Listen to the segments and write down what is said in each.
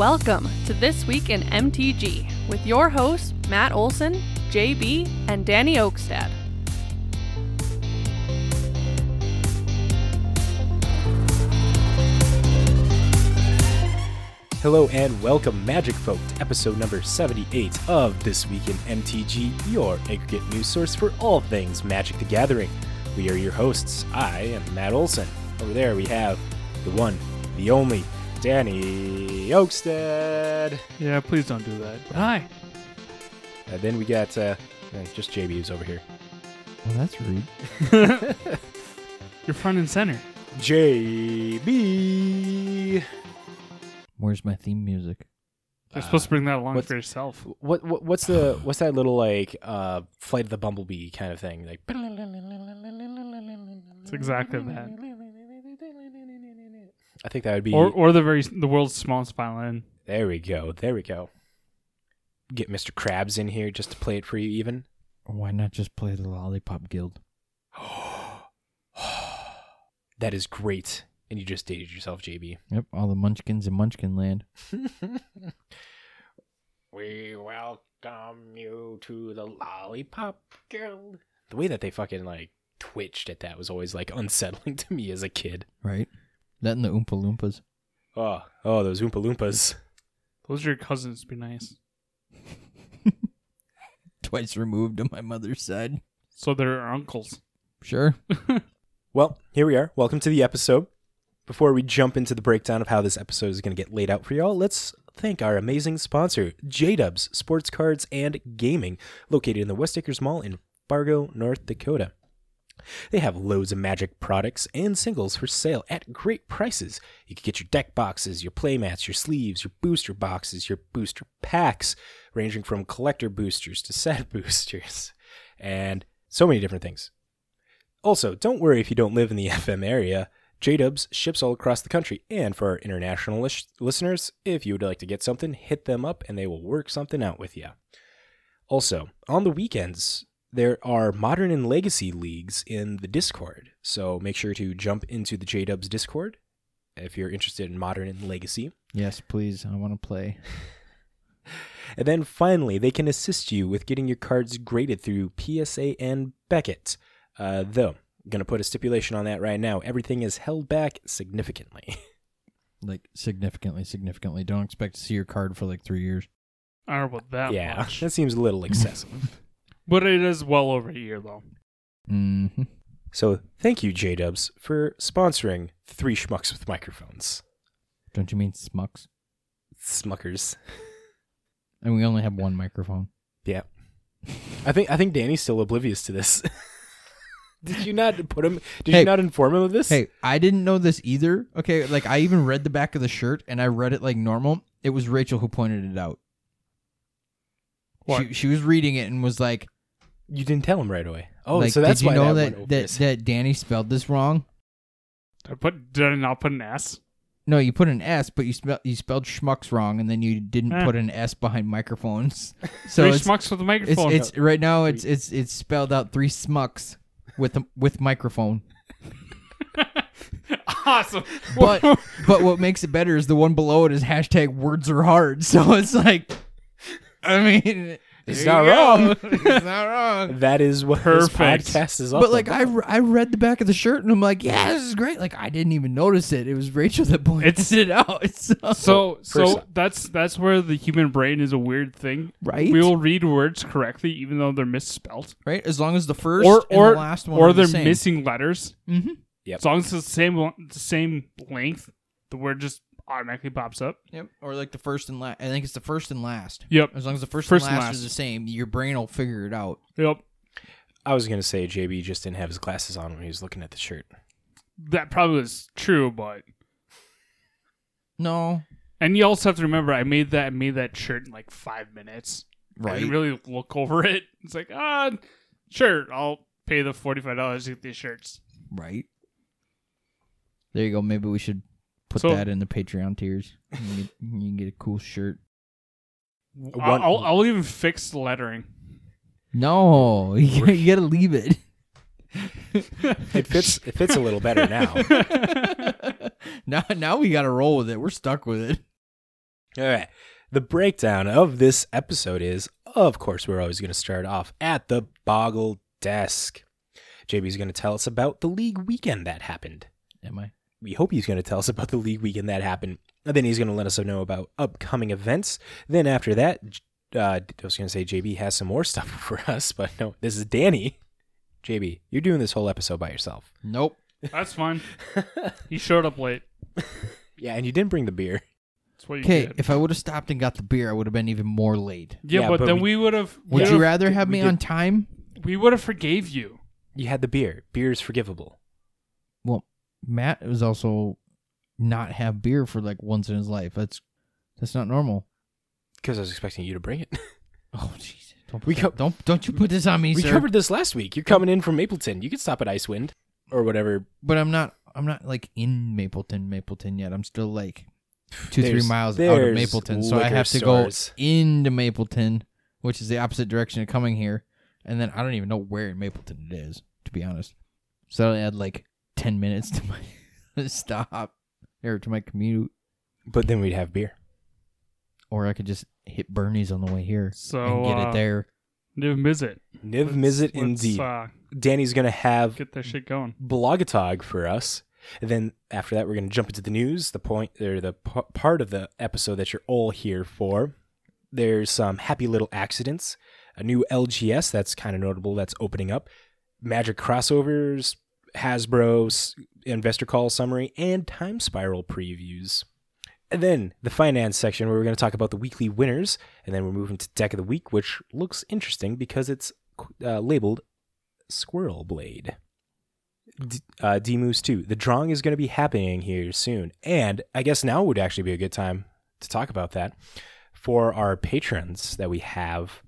Welcome to This Week in MTG with your hosts, Matt Olson, JB, and Danny Oakstad. Hello and welcome, Magic Folk, to episode number 78 of This Week in MTG, your aggregate news source for all things Magic the Gathering. We are your hosts. I am Matt Olson. Over there we have the one, the only, Danny Oakstead. Yeah, please don't do that. But hi. And then we got uh, uh, just JB who's over here. Well, that's rude. You're front and center. JB. Where's my theme music? You're supposed to bring that along what's- for yourself. What, what what's the what's that little like uh flight of the bumblebee kind of thing like It's exactly that. I think that would be Or or the very the world's smallest violin. There we go. There we go. Get Mr. Krabs in here just to play it for you, even. Why not just play the Lollipop Guild? that is great. And you just dated yourself, JB. Yep, all the munchkins in Munchkin Land. we welcome you to the Lollipop Guild. The way that they fucking like twitched at that was always like unsettling to me as a kid. Right? That and the Oompa Loompas. Oh, oh, those Oompa Loompas. Those are your cousins. Be nice. Twice removed on my mother's side. So they're our uncles. Sure. Well, here we are. Welcome to the episode. Before we jump into the breakdown of how this episode is going to get laid out for y'all, let's thank our amazing sponsor, J-Dubs Sports Cards and Gaming, located in the West Acres Mall in Fargo, North Dakota. They have loads of magic products and singles for sale at great prices. You can get your deck boxes, your playmats, your sleeves, your booster boxes, your booster packs, ranging from collector boosters to set boosters, and so many different things. Also, don't worry if you don't live in the FM area. J-Dubs ships all across the country. And for our international lis- listeners, if you would like to get something, hit them up and they will work something out with you. Also, on the weekends, there are modern and legacy leagues in the Discord. So make sure to jump into the J-Dubs Discord if you're interested in modern and legacy. yes, please. I want to play. And then finally, they can assist you with getting your cards graded through PSA and Beckett. Uh, though, I'm going to put a stipulation on that right now. Everything is held back significantly. Like, significantly, significantly. Don't expect to see your card for like three years. I don't know about that yeah, much. that seems a little excessive. But it is well over a year though. Mm-hmm. so thank you, J Dubs, for sponsoring Three Schmucks with Microphones. Don't you mean Smucks? Smuckers. And we only have one microphone. Yeah. I think I think Danny's still oblivious to this. did you not put him did Hey. you not inform him of this? Hey, I didn't know this either. Okay, like I even read the back of the shirt and I read it like normal. It was Rachel who pointed it out. What? She, she was reading it and was like, You didn't tell him right away. Oh, like, so that's did you why know that, went that over that, his- that Danny spelled this wrong? I put did I not put an S? No, you put an S, but you spelled you spelled schmucks wrong, and then you didn't Eh. put an S behind microphones. So Three schmucks with a it's it's right now it's it's it's spelled out three smucks with a, with microphone. awesome. But but what makes it better is the one below it is hashtag words are hard. So it's like, I mean, It's not wrong. it's not wrong. that is what Perfect. this podcast is all But like about. I, re- I read the back of the shirt and I'm like, yeah, this is great. Like I didn't even notice it. It was Rachel that pointed It's- it out. So, so so that's that's where the human brain is a weird thing. right, We will read words correctly even though they're misspelled. right. As long as the first or and or the last one or are they're same. missing letters. Mhm. Yep. As long as it's the same the same length, the word just automatically pops up. Yep. Or like the first and last. I think it's the first and last. Yep. As long as the first, First and and last, last. is the same, your brain will figure it out. Yep. I was gonna say JB just didn't have his glasses on when he was looking at the shirt. That probably was true, but No. and you also have to remember I made that I made that shirt in like five minutes. I Right. didn't really look over it. It's like, ah, sure, I'll pay the forty five dollars to get these shirts. Right. There you go. Maybe we should put So- that in the Patreon tiers. You can, get, you can get a cool shirt. I'll, I'll, I'll even fix the lettering. No, you gotta, you gotta leave it. It fits. it fits a little better now. now, now we gotta roll with it. We're stuck with it. All right. The breakdown of this episode is, of course, we're always going to start off at the Boggle Desk. JB's going to tell us about the league weekend that happened. Am I? We hope he's going to tell us about the league weekend that happened. And then he's going to let us know about upcoming events. Then after that, uh, I was going to say JB has some more stuff for us, but no, this is Danny. JB, you're doing this whole episode by yourself. Nope. That's fine. he showed up late. Yeah, and you didn't bring the beer. That's what you did. Okay, if I would have stopped and got the beer, I would have been even more late. yeah, Yeah, but, but then we- we would have. Would you rather have me did- on time? We would have forgave you. You had the beer. Beer is forgivable. Well, Matt was also not have beer for like once in his life. That's that's not normal. Because I was expecting you to bring it. Oh jeez. Don't We put co- don't don't you put this on me, we sir. covered this last week. You're coming in from Mapleton. You could stop at Icewind or whatever. but I'm not I'm not like in Mapleton, Mapleton yet. I'm still like two, three miles out of there's Mapleton. So I liquor have to stores. go into Mapleton, which is the opposite direction of coming here. And then I don't even know where in Mapleton it is, to be honest. So I add like ten minutes to my stop or to my commute. But then we'd have beer. Or I could just hit Bernie's on the way here So and get uh, it there. Niv Mizzet. Niv Let's- Mizzet indeed. Uh, Danny's going to have get that shit going. Blogatog for us. And then after that, we're going to jump into the news, the point or the p- part of the episode that you're all here for. There's some happy little accidents, a new LGS that's kind of notable that's opening up, Magic crossovers, Hasbro investor call summary, and Time Spiral previews. And then the finance section where we're going to talk about the weekly winners, and then we're moving to deck of the week, which looks interesting because it's uh, labeled Squirrel Blade. D- uh, D-Moose 2. The drawing is going to be happening here soon. And I guess now would actually be a good time to talk about that. For our patrons that we have,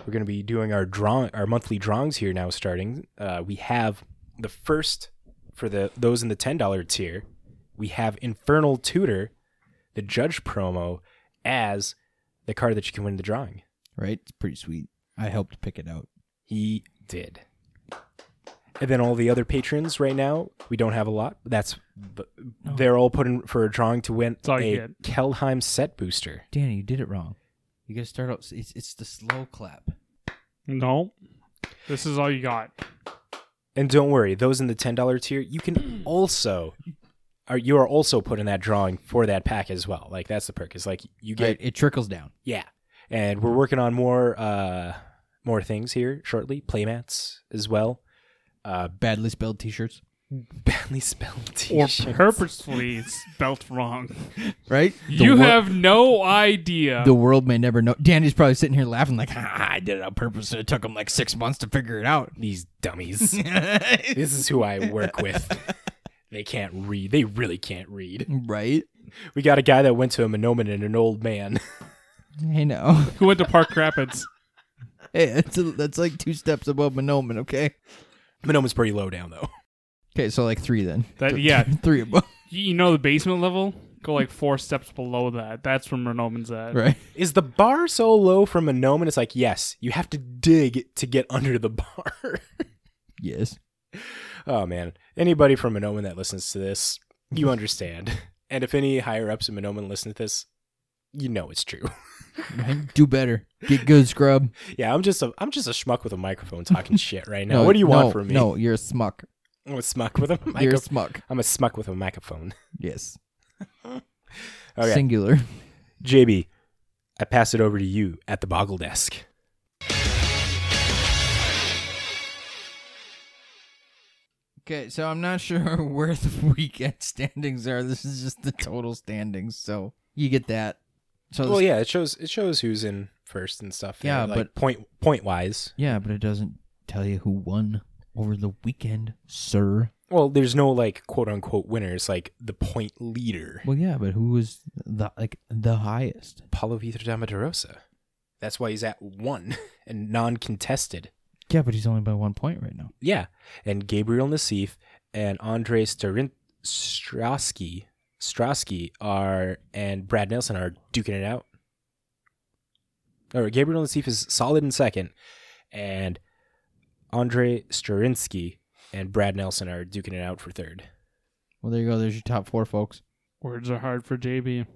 we're going to be doing our draw our monthly drawings here now starting. Uh, we have the first for the those in the $10 tier. We have Infernal Tutor, the judge promo as the card that you can win the drawing. Right? It's pretty sweet. I helped pick it out. He did. And then all the other patrons right now, we don't have a lot. That's but they're all put in for a drawing to win all you a get. Kaldheim set booster. Danny, you did it wrong. You gotta start out. It's it's the slow clap. No. This is all you got. And don't worry, those in the ten dollar tier, you can also are you are also put in that drawing for that pack as well. Like that's the perk. Is like you get Right? It trickles down. yeah. And we're working on more uh more things here shortly. Playmats as well. Uh Badly spelled T-shirts. Badly spelled Or t-shirts. purposefully spelt wrong. Right? you wor- have no idea. The world may never know. Danny's probably sitting here laughing like, "Ha, I did it on purpose. It took him like six months to figure it out. these dummies. this is who I work with. They can't read. They really can't read. right? We got a guy that went to a Mahnomen and an old man. Hey, no. Who went to Park Rapids? Hey, that's, a, that's like two steps above Mahnomen, okay? Mahnomen's pretty low down though. Okay, so like three then. That Th- yeah. Three above. You you know the basement level? Go like four steps below that. That's where Renoman's at. Right? Is the bar so low from Mahnomen? It's like yes, you have to dig to get under the bar. Yes. oh man, anybody from Mahnomen that listens to this, you understand. And if any higher ups in Mahnomen listen to this, you know it's true. Right? Do better. Get good, scrub. yeah, I'm just a I'm just a schmuck with a microphone talking shit right now. what do you no, want from me? No, you're a smuck. I'm a smuck with a You're a microphone. smuck. I'm a smuck with a microphone. Yes. Okay. Singular. JB, I pass it over to you at the boggle desk. Okay, so I'm not sure where the weekend standings are. This is just the total standings, so you get that. So Well, this- yeah, it shows it shows who's in first and stuff. Yeah, like but- point point wise. yeah, but it doesn't tell you who won over the weekend, sir. Well, there's no like quote unquote winners like the point leader, Well, yeah, but who was the like the highest? Paulo Vitor Damo da Rosa. That's why he's at one and non-contested. Yeah, but he's only by one point right now. Yeah, and Gabriel Nassif and Andre Starin- Strasky Strasky are and Brad Nelson are duking it out. Or Gabriel Nassif is solid in second, and Andre Starinsky and Brad Nelson are duking it out for third. Well, there you go. There's your top four, folks. Words are hard for JB.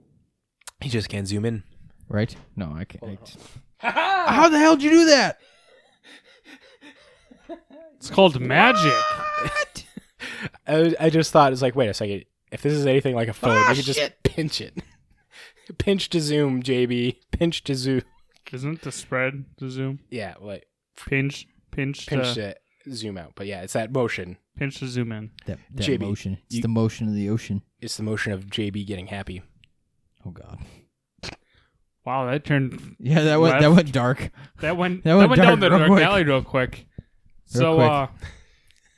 He just can't zoom in. Right? No, I can't. I- How the hell did you do that? It's called magic. I, I just thought it's like, wait a second. If this is anything like a phone, Ah, you could just shit. pinch it. pinch to zoom, JB. Pinch to zoom. Isn't the spread to zoom? Yeah, like Pinch, pinch, pinch to, to zoom out. But yeah, it's that motion. pinch to zoom in. That, that JB, motion. It's you- the motion of the ocean. It's the motion of JB getting happy. Oh God. Wow, that turned Yeah, that went that went dark. that went That that went went, down the real dark quick. alley real quick. Real so, quick.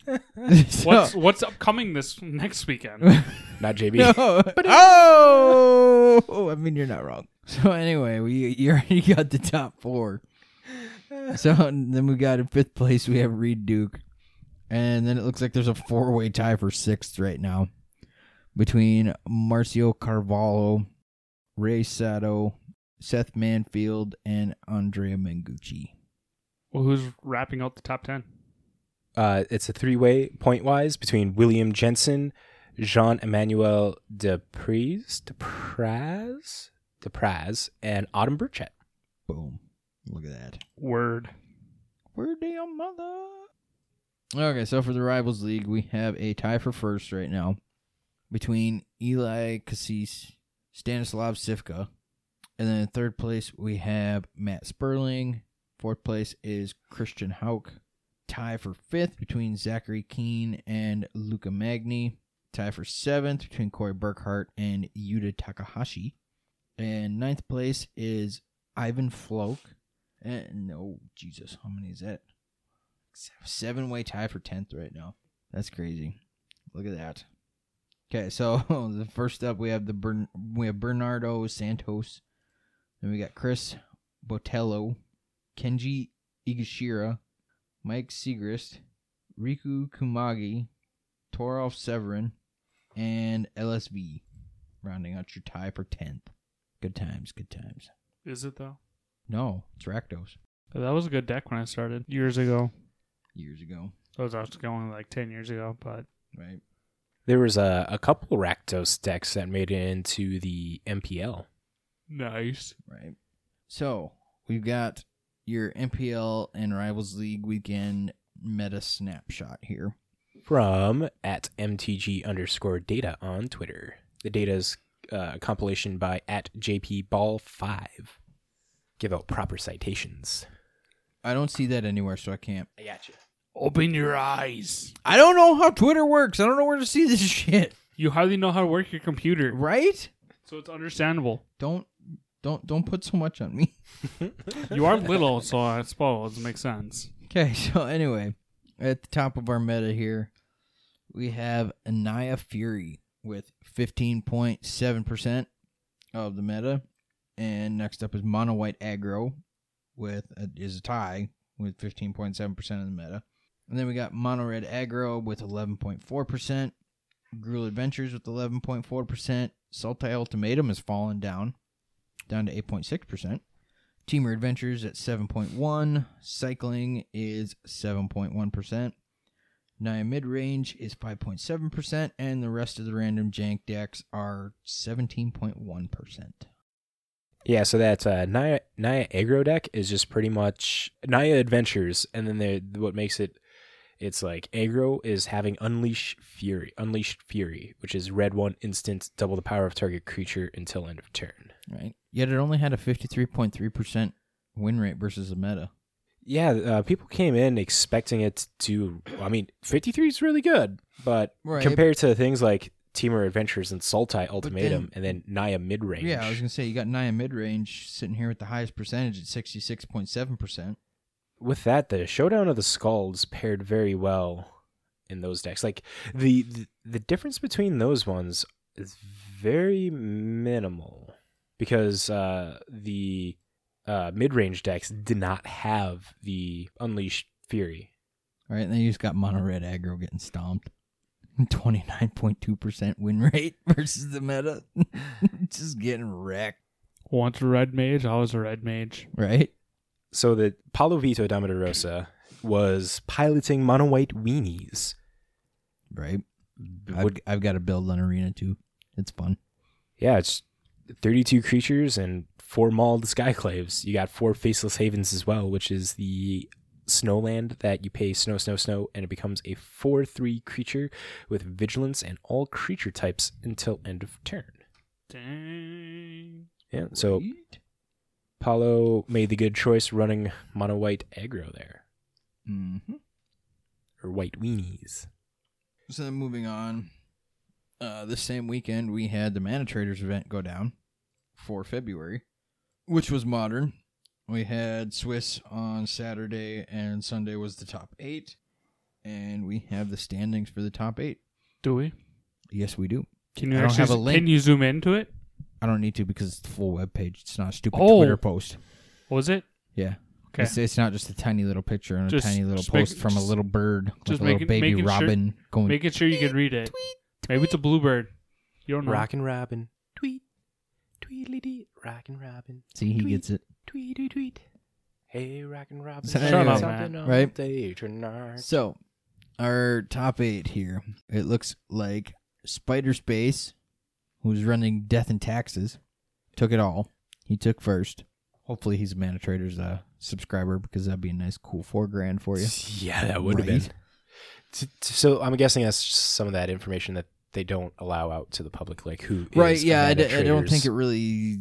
uh, So- what's what's upcoming this next weekend? Not JB. No. Oh, I mean you're not wrong. So anyway, we you already got the top four. So then we got in fifth place we have Reed Duke, and then it looks like there's a four way tie for sixth right now between Marcio Carvalho, Rei Sato, Seth Manfield, and Andrea Mengucci. well, who's wrapping out the top ten? Uh, it's a three-way point-wise between William Jensen, Jean Emmanuel Depres, Depraz, Depraz, and Autumn Burchett. Boom! Look at that. Word. Where damn mother? Okay, so for the Rivals League, we have a tie for first right now between Eli Kassis, Stanislav Cifka, and then in third place we have Matt Sperling. Fourth place is Christian Hauck. Tie for fifth between Zachary Keene and Luca Magni. Tie for seventh between Corey Burkhart and Yuta Takahashi. And ninth place is Ivan Floch. And oh Jesus, how many is that? Seven way tie for tenth right now. That's crazy. Look at that. Okay, so the first up we have the Bern- we have Bernardo Santos. Then we got Chris Botello, Kenji Egashira, Mike Sigrist, Riku Kumagai, Thoralf Severin, and LSV, rounding out your tie for tenth. Good times, good times. Is it though? No, it's Rakdos. That was a good deck when I started years ago. Years ago, I was actually going like ten years ago, but right? There was a, a couple Rakdos decks that made it into the MPL. nice. Right. So we've got your MPL and Rivals League weekend meta snapshot here. from at mtg underscore data on Twitter. The data is uh, a compilation by at jp ball five. Give out proper citations. I don't see that anywhere, so I can't. I got you. Open your eyes. I don't know how Twitter works. I don't know where to see this shit. You hardly know how to work your computer, Right? so it's understandable. Don't don't don't put so much on me. You are little, so I suppose it makes sense. Okay, so anyway, at the top of our meta here, we have Anaya Fury with 15.7% of the meta. And next up is Mono White Aggro with a, is a tie with 15.7% of the meta. And then we got Mono Red Aggro with 11.4%. Gruul Adventures with 11.4%. Sultai Ultimatum has fallen down, down to 8.6%. Temur Adventures at 7.1. Cycling is 7.1%. Naya Mid Range is 5.7%. And the rest of the random jank decks are 17.1%. Yeah, so that uh, Naya Naya aggro deck is just pretty much Naya Adventures, and then they what makes it it's like aggro is having Unleash Fury, Unleashed Fury, which is red one instant, double the power of target creature until end of turn. Right? Yet it only had a 53.3% win rate versus the meta. Yeah, uh, people came in expecting it to. I mean, fifty three is really good, but Right. compared to things like Temur Adventures and Sultai Ultimatum, then- and then Naya Mid Range. Yeah, I was going to say, you got Naya Mid Range sitting here with the highest percentage at 66.7%. with that, the Showdown of the Skalds paired very well in those decks. Like the the, the difference between those ones is very minimal because uh, the uh, mid range decks did not have the Unleashed Fury. All right, and then you just got Mono Red Aggro getting stomped. 29.2% win rate versus the meta. just getting wrecked, Once a red mage, always a red mage. right? So the Paulo Vito Damo da Rosa was piloting mono white weenies. Right. B- I've, I've got to build an arena too. It's fun. yeah, it's 32 creatures and four mauled skyclaves. You got four faceless havens as well, which is the snowland that you pay snow, snow, snow, and it becomes a 4 3 creature with vigilance and all creature types until end of turn. Dang. Yeah, so Paulo made the good choice running mono white aggro there, Mm-hmm. or white weenies. So then moving on, uh, the same weekend we had the Mana Traders event go down for February, which was modern. We had Swiss on Saturday and Sunday was the top eight, and we have the standings for the top eight. Do we? Yes, we do. Can you I actually? have a link. Can you zoom into it? I don't need to because it's the full web page. It's not a stupid Oh. Twitter post. Was it? Yeah. Okay. It's, it's not just a tiny little picture and a tiny little just make- post from a little bird, like just a little making- baby making sure- robin going. Making sure you can read it. Maybe it's a bluebird. You don't know. Rockin' Robin, tweet, tweedly dee, Rockin' Robin, See, he tweet. gets it. tweet, tweet, tweet. Hey, Rockin' Robin, So Shut up, man. Right? day. So, our top eight here. It looks like Spider Space, who's running Death and Taxes, took it all. He took first. Hopefully, he's a Mana Traders uh, subscriber because that'd be a nice, cool four grand for you. Yeah, that would have been. Right. T- t- So I'm guessing that's some of that information that they don't allow out to the public, like who Right? Yeah, I, Mana d- I don't think it really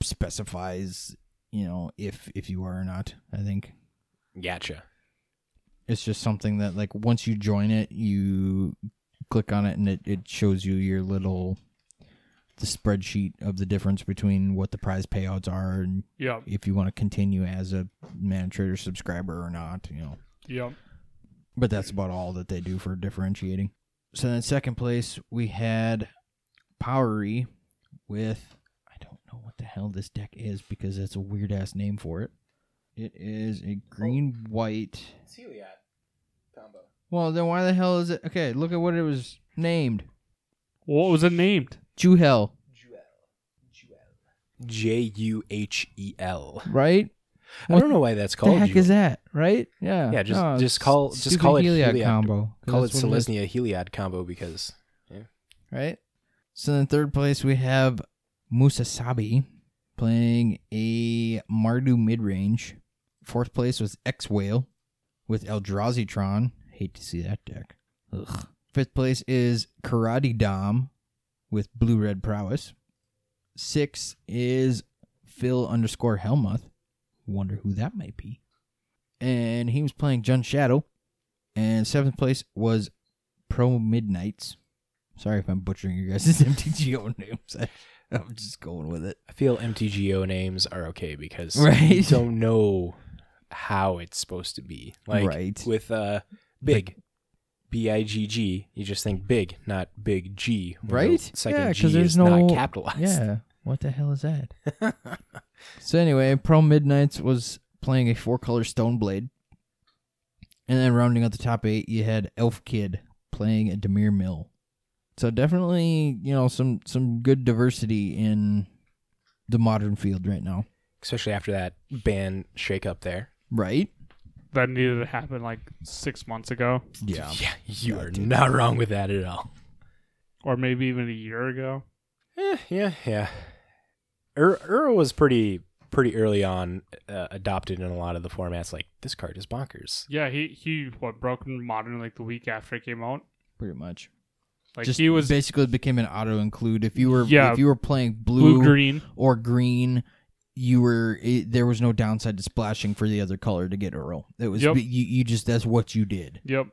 specifies, you know, if if you are or not. I think Gotcha. it's just something that like once you join it you click on it and it, it shows you your little the spreadsheet of the difference between what the prize payouts are and Yep. if you want to continue as a man trader subscriber or not you know Yep. but that's about all that they do for differentiating so in second place we had powery with i don't know what the hell this deck is because it's a weird ass name for it it is a green white Celiac combo. Well, then why the hell is it? Okay, look at what it was named. What was it named? Juhel, Jewel. Jewel. J U H E L. right? I don't know why that's called. What the heck is that, right? Yeah. Yeah, just- No, just call- just call it Heliod Heliod. combo. Call it what Selesnya Heliod combo because right? So in third place we have Musasabi playing a Mardu mid range. Fourth place was X Whale with Eldrazi Tron. Hate to see that deck. Ugh. Fifth place is Karate Dom with blue red prowess. Sixth is Phil underscore Helmuth. Wonder who that might be. And he was playing Jun Shadow. And seventh place was Pro Midnights. Sorry if I'm butchering your guys' MTGO names. I, I'm just going with it. I feel MTGO names are okay because Right. you don't know how it's supposed to be. Like Right. with uh big B I G G, you just think big, not big G. Right? Second Yeah, G 'cause there's is no- not capitalized. Yeah. What the hell is that? so anyway, Pro Midnights was playing a four color Stone Blade. And then rounding out the top eight, you had Elf Kid playing a Dimir Mill. So definitely, you know, some some good diversity in the modern field right now. Especially after that ban shake up there. Right? That needed to happen like six months ago, Yeah. Yeah, you That are did. not wrong with that at all. or maybe even a year ago. Eh, yeah, yeah. Ur- Uro was pretty pretty early on uh, adopted in a lot of the formats. Like this card is bonkers. Yeah, he he what broke in modern like the week after it came out. Pretty much. Like Just he was basically became an auto include. If you were Yeah. if you were playing blue blue, green. or green, you were it, there was no downside to splashing for the other color to get Earl. It was Yep. you, you just that's what you did. Yep.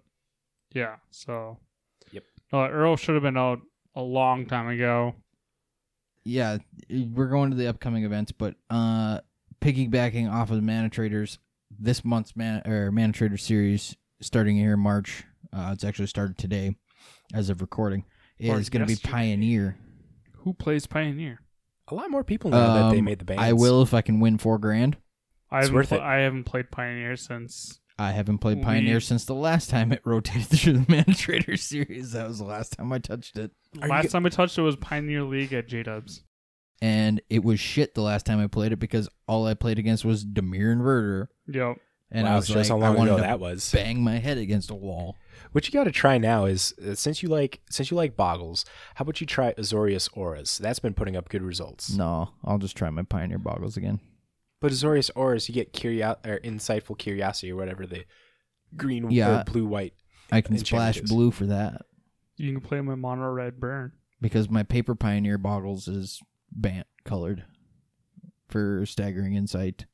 Yeah. So. Yep. No, Earl should have been out a long time ago. Yeah, we're going to the upcoming events, but uh piggybacking off of the Mana Traders, this month's Man or Mana Trader series starting here in March. Uh, it's actually started today, as of recording. Is going to be. Pioneer. Who plays Pioneer? A lot more people know that they Um, made the bans. I will if I can win four grand. I It's haven't worth pla- it. I haven't played Pioneer since. I haven't played We- Pioneer since the last time it rotated through the Mana Trader series. That was the last time I touched it. Are Last get- time I touched it was Pioneer League at J Dubs. and it was shit the last time I played it because all I played against was Dimir Inverter, Yep. and wow, I was shows like, how I long wanted ago to that was. bang my head against a wall. What you got to try now is uh, since you like since you like boggles, how about you try Azorius Auras? That's been putting up good results. No, I'll just try my Pioneer boggles again. But Azorius Auras, you get curio- or insightful curiosity or whatever the green Yeah. or blue white. I can Enchantment splash is. blue for that You can play my mono red burn. because my Paper Pioneer boggles is Bant colored for staggering insight.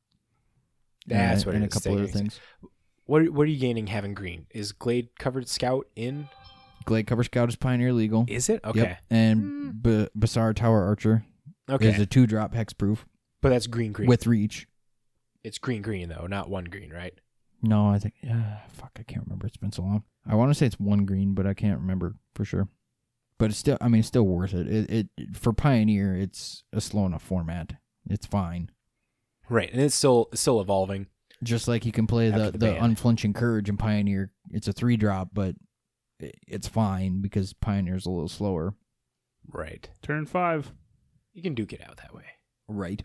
That's and, what and it a is, couple other staggering things. What are- what are you gaining having green? Is Gladecover Scout in? Gladecover Scout is Pioneer legal. Is it okay? Yep. And hmm. B- Bassar Tower Archer Okay, is a two drop hexproof but that's green green. with reach. it's green green though, not one green, right? No, I think uh, fuck, I can't remember. It's been so long. I want to say it's one green, but I can't remember for sure. But it's still, I mean, it's still worth it. It, it for Pioneer, it's a slow enough format. It's fine. Right, and it's still it's still evolving. Just like you can play the After the the, ban. unflinching courage in Pioneer. It's a three drop, but i- it's fine because Pioneer's a little slower. Right, Turn five. you can duke it out that way. Right.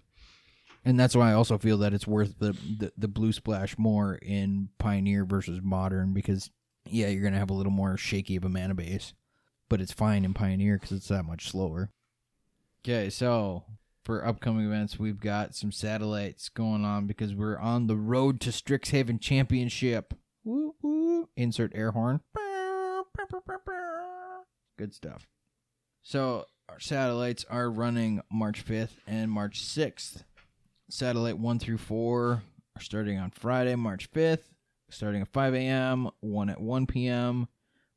And that's why I also feel that it's worth the, the, the blue splash more in Pioneer versus Modern because, yeah, you're to have a little more shaky of a mana base, but it's fine in Pioneer because it's that much slower. Okay, so for upcoming events, we've got some satellites going on because we're on the road to Strixhaven Championship. Woo, woo. Insert air horn. Good stuff. So our satellites are running March 5th and March 6th. Satellite 1 through 4 are starting on Friday, March 5th, starting at 5 a.m., one at 1 p.m.,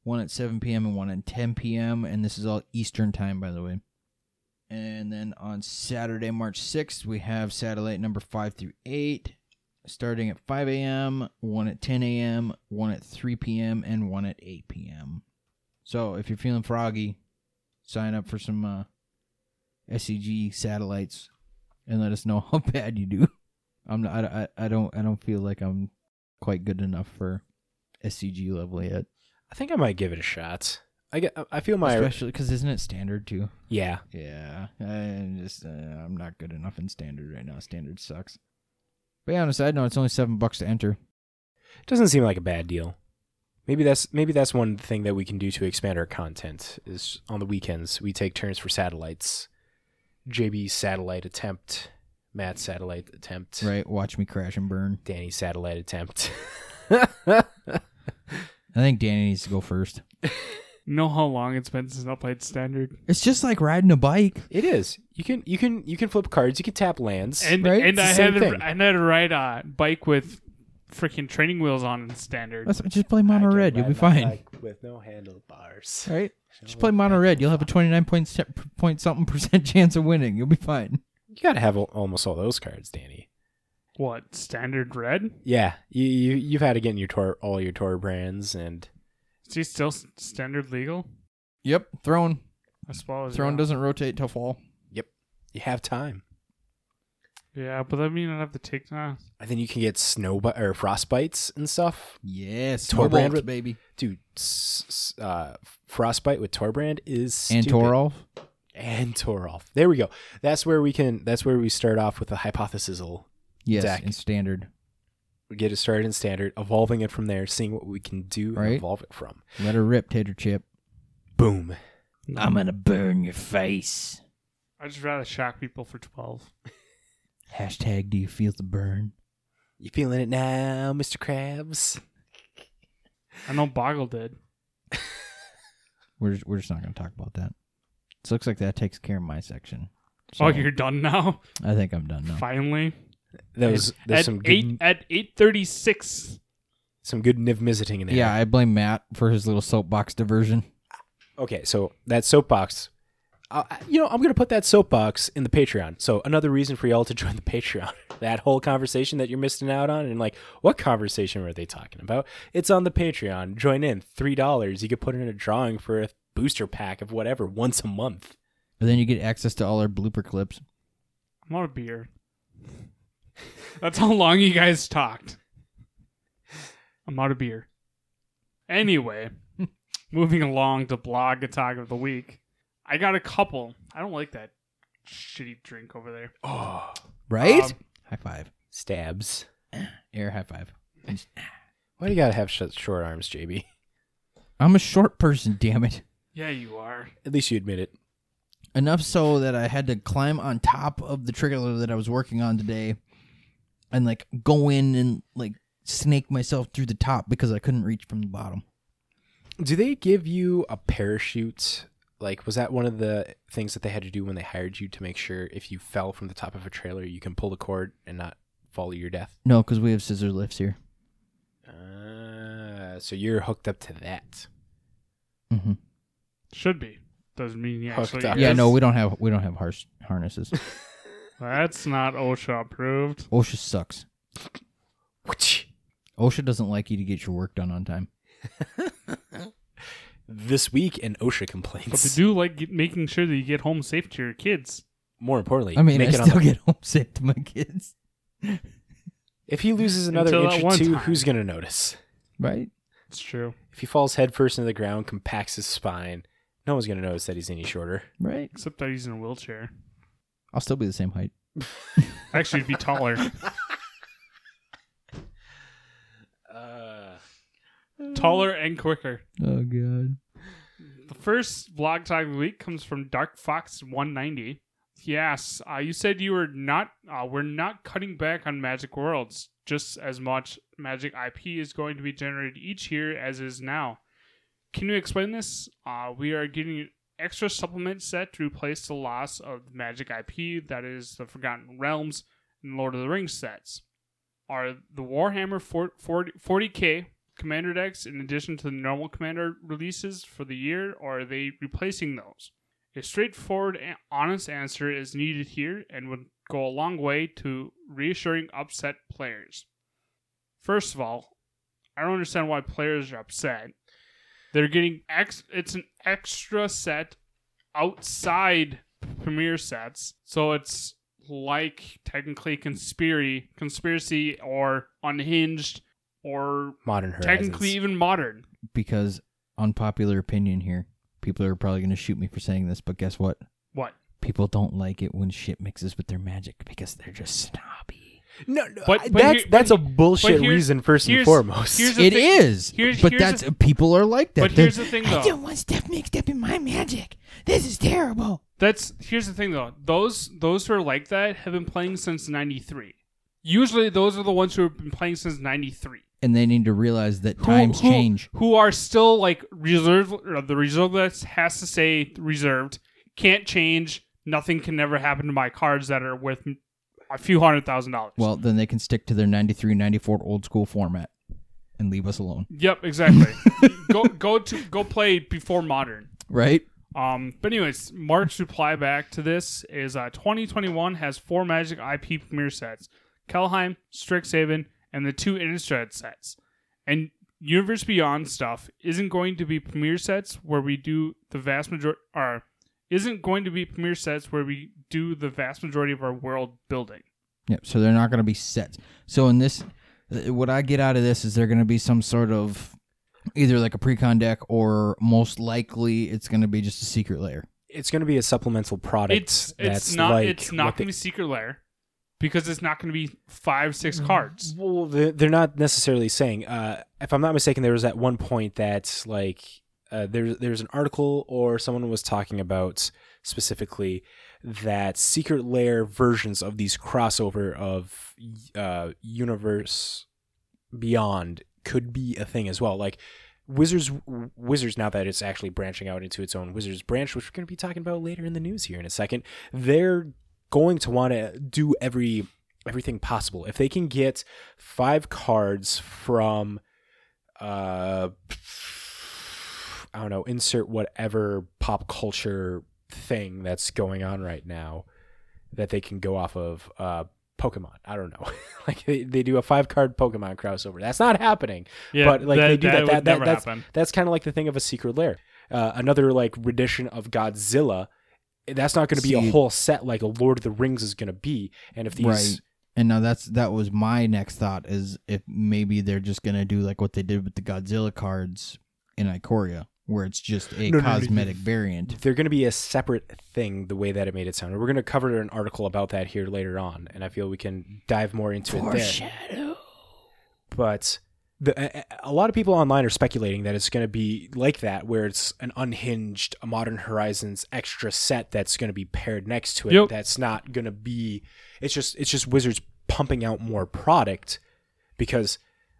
one at 7 p.m., and one at 10 p.m. And this is all Eastern time, by the way. And then on Saturday, March 6th, we have satellite number 5 through 8, starting at 5 a.m., one at 10 a.m., one at 3 p.m., and one at 8 p.m. So if you're feeling froggy, sign up for some uh, SCG satellites and let us know how bad you do. I'm not, I, I I don't I don't feel like I'm quite good enough for SCG level yet, I think I might give it a shot. I get, I feel my especially because isn't it standard too? yeah. Yeah, I just uh, I'm not good enough in standard right now. Standard sucks. But yeah, on a side note, it's only seven bucks to enter. Doesn't seem like a bad deal. Maybe that's maybe that's one thing that we can do to expand our content. Is on the weekends we take turns for satellites. JB's satellite attempt, Matt's satellite attempt, Right, watch me crash and burn. Danny's satellite attempt. I think Danny needs to go first. Know how long it's been since I played standard, It's just like riding a bike. it is. You can you can you can flip cards. You can tap lands. and Right? and It's the I same had thing. to, I had to ride a bike with freaking training wheels on in standard. That's, just play mono red. You'll be fine. with no handlebars. Right? Just play mono red. You'll have a 29 point, point something percent chance of winning. You'll be fine. You gotta have almost all those cards, Danny. What standard red? Yeah, you, you you've had to get in your tour all your Torbrands and Is he still standard legal? Yep. Throne. I suppose. Throne yeah. doesn't rotate till fall. Yep, you have time. Yeah, but that mean I'd have to take that. And then you can get snow bu- or frost bites and stuff. Yes. Torbrand Torbrand, with- baby. Dude, s- s- uh, frostbite with Torbrand is And stupid. Toralf. and Toralf. There we go. That's where we can. That's where we start off with a hypothesisal. Yes. Deck. In standard. We get it started in standard, evolving it from there, seeing what we can do and Right. evolve it from. Let her rip, Tater Chip. Boom. I'm going to burn your face. I'd just rather shock people for twelve. Hashtag do you feel the burn? You feeling it now, Mr. Krabs? I know Boggle did. We're just, we're just not going to talk about that. So looks like that takes care of my section. oh, you're done now. I think I'm done now. Finally. There's there's at some eight good at eight thirty six. some good niv visiting in there. Yeah, I blame Matt for his little soapbox diversion. Okay, so that soapbox. Uh, you know, I'm going to put that soapbox in the Patreon. So another reason for y'all to join the Patreon. that whole conversation that you're missing out on, and like, what conversation were they talking about? It's on the Patreon. Join in. Three dollars. You could put in a drawing for a booster pack of whatever once a month. And then you get access to all our blooper clips. I'm out of beer. That's how long you guys talked. I'm out of beer. Anyway, moving along to Blogatog of the week. I got a couple. I don't like that shitty drink over there. Oh, Right? Um, high five. stabs. Air high five. Why do you gotta have such short arms, JB? I'm a short person, damn it. Yeah, you are. At least you admit it. Enough so that I had to climb on top of the trigger that I was working on today and like go in and like snake myself through the top because I couldn't reach from the bottom. Do they give you a parachute? Like, was that one of the things that they had to do when they hired you to make sure if you fell from the top of a trailer, you can pull the cord and not fall to your death? No, because we have scissor lifts here. Uh, so you're hooked up to that. hmm Should be. Doesn't mean you Hooked actually. up. Yeah, is. no, we don't have we don't have harsh harnesses. That's not OSHA approved. OSHA sucks. OSHA doesn't like you to get your work done on time. This week in OSHA complaints. But complaints. they do like get, making sure that you get home safe to your kids. More importantly, I mean, make I it on still the- get home safe to my kids, if he loses another Until that inch or one two, time. who's gonna notice? right? It's true. If he falls headfirst into the ground, compacts his spine, no one's gonna notice that he's any shorter. Right. Except that he's in a wheelchair. I'll still be the same height. Actually, he'd be taller. taller and quicker. Oh god. The first Blogatog of the week comes from Dark Fox 190. Yes, uh, you said you were not. Uh, we're not cutting back on Magic Worlds. Just as much Magic IP is going to be generated each year as is now. Can you explain this? Uh, we are getting an extra supplement set to replace the loss of the Magic IP that is the Forgotten Realms and Lord of the Rings sets. Are the Warhammer 40, 40k commander decks in addition to the normal commander releases for the year, or are they replacing those? A straightforward, and honest answer is needed here and would go a long way to reassuring upset players. First of all, I don't understand why players are upset. They're getting ex. It's an extra set outside premier sets, so it's like technically conspiracy, conspiracy or unhinged or modern horizons. technically even modern. Because unpopular opinion here. People are probably going to shoot me for saying this, but guess what? What? People don't like it when shit mixes with their magic because they're just snobby. no, no, But- I- but that's here- that's but a bullshit reason first and foremost. here's It thing- is, here's- but here's that's the- people are like that. But They're- here's the thing, I though. don't want stuff mixed up in my magic. This is terrible. That's here's the thing though. Those those who are like that have been playing since '93. Usually, those are the ones who have been playing since '93. And they need to realize that times who, change. Who are still like reserved? The reserve list has to say reserved. Can't change. Nothing can never happen to my cards that are worth a few hundred thousand dollars. Well, then they can stick to their 93, 94 old school format and leave us alone. Yep, exactly. go go to go play before modern. Right? Um, but anyways, Mark's reply back to this is uh, 2021 has four Magic IP Premier sets: Kaldheim, Strixhaven, and the two Innistrad sets. And Universe Beyond stuff isn't going to be Premier sets where we do the vast majority, or isn't going to be Premier sets where we do the vast majority of our world building. Yep. So they're not going to be sets. So in this, uh, what I get out of this is they're going to be some sort of either like a precon deck or most likely it's going to be just a secret lair. it's going to be a supplemental product. It's that's it's not like it's not going to be Secret Lair because it's not going to be five six Mm-hmm. cards. Well, they're they're not necessarily saying. Uh, if I'm not mistaken, there was at one point that like uh, there's there's an article or someone was talking about specifically that secret lair versions of these crossover of uh, universe beyond could be a thing as well. Like Wizards Wizards now that it's actually branching out into its own Wizards branch, which we're going to be talking about later in the news here in a second. They're going to want to do every everything possible. If they can get five cards from uh I don't know, insert whatever pop culture thing that's going on right now that they can go off of uh Pokemon. I don't know. like they, they do a five card Pokemon crossover. That's not happening. Yeah, but like they do that. would that, that that's happen. that's kind of like the thing of a secret lair. Uh, another like rendition of Godzilla. That's not going to be See- a whole set like a Lord of the Rings is going to be. And if these Right. And now that's that was my next thought is if maybe they're just going to do like what they did with the Godzilla cards in Ikoria where it's just a No, no, no, cosmetic variant. they're going to be a separate thing the way that it made it sound. We're going to cover an article about that here later on, and I feel we can dive more into it there. but the, a, a lot of people online are speculating that it's going to be like that, where it's an unhinged Modern Horizons extra set that's going to be paired next to it. Yep. That's not going to be. It's just it's just Wizards pumping out more product because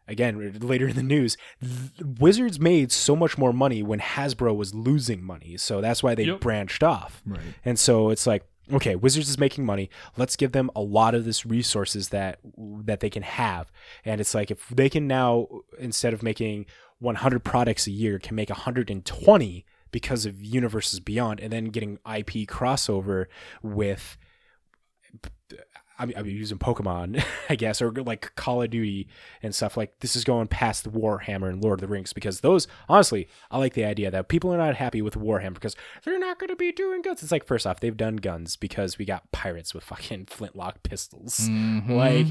again later in the news th- wizards made so much more money when hasbro was losing money so that's why they Yep. branched off Right. and so it's like okay wizards is making money. Let's give them a lot of this resources that that they can have. And it's like if they can now instead of making 100 products a year can make 120 because of universes beyond and then getting ip crossover with I mean, I'm using Pokemon, I guess, or like Call of Duty and stuff. Like this is going past the Warhammer and Lord of the Rings because those, honestly, I like the idea that people are not happy with Warhammer because they're not going to be doing guns. It's like first off, they've done guns because we got pirates with fucking flintlock pistols. Mhm. Like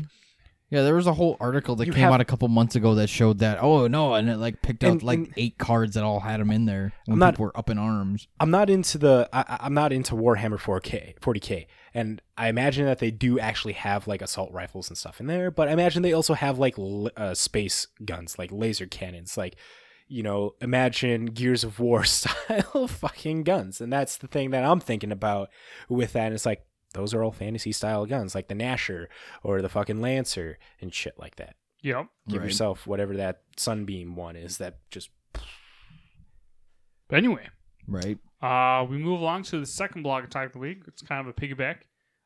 Yeah, there was a whole article that came have- out a couple months ago that showed that. Oh no, and it like picked out like and- eight cards that all had them in there when I'm not- people were up in arms. I'm not into the I, I- I'm not into Warhammer 4K 40k, and I imagine that they do actually have like assault rifles and stuff in there. But I imagine they also have like l- uh, space guns, like laser cannons, like you know, imagine Gears of War style fucking guns, and that's the thing that I'm thinking about with that. And it's like those are all fantasy style guns, like the Gnasher or the fucking Lancer and shit like that. Yep. Give Right. yourself whatever that Sunbeam one is that just But anyway, Right. Uh, we move along to the second Blogatog of the week. It's kind of a piggyback.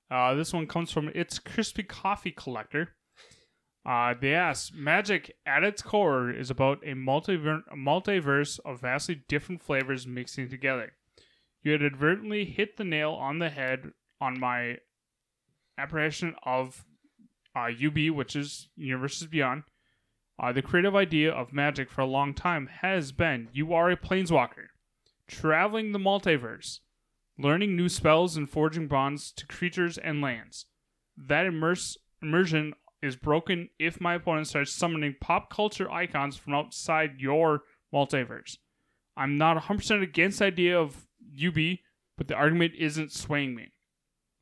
Uh, this one comes from It's Crispy Coffee Collector. Uh, they ask Magic at its core is about a, multiver- multiverse of vastly different flavors mixing together. You had advertently hit the nail on the head on my apprehension of uh, UB, which is Universes Beyond. Uh, the creative idea of Magic for a long time has been you are a planeswalker traveling the multiverse, learning new spells and forging bonds to creatures and lands. That immerse, immersion is broken if my opponent starts summoning pop culture icons from outside your multiverse. I'm not 100% against the idea of UB, but the argument isn't swaying me.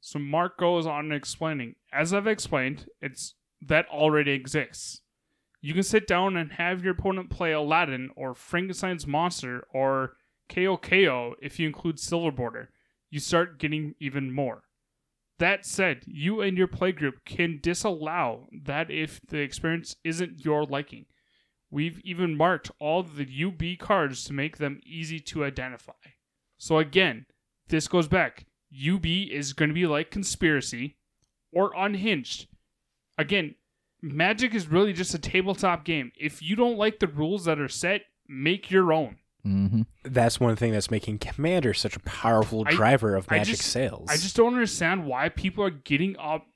So Mark goes on explaining, as I've explained, it's that already exists. You can sit down and have your opponent play Aladdin or Frankenstein's monster or KOKO if you include Silver Border. You start getting even more. That said, you and your playgroup can disallow that if the experience isn't your liking. We've even marked all the UB cards to make them easy to identify. So again, this goes back. UB is going to be like Conspiracy or Unhinged. Again, Magic is really just a tabletop game. If you don't like the rules that are set, make your own. Mm-hmm. that's one thing that's making Commander such a powerful I- driver of I Magic just- sales. I just don't understand why people are getting up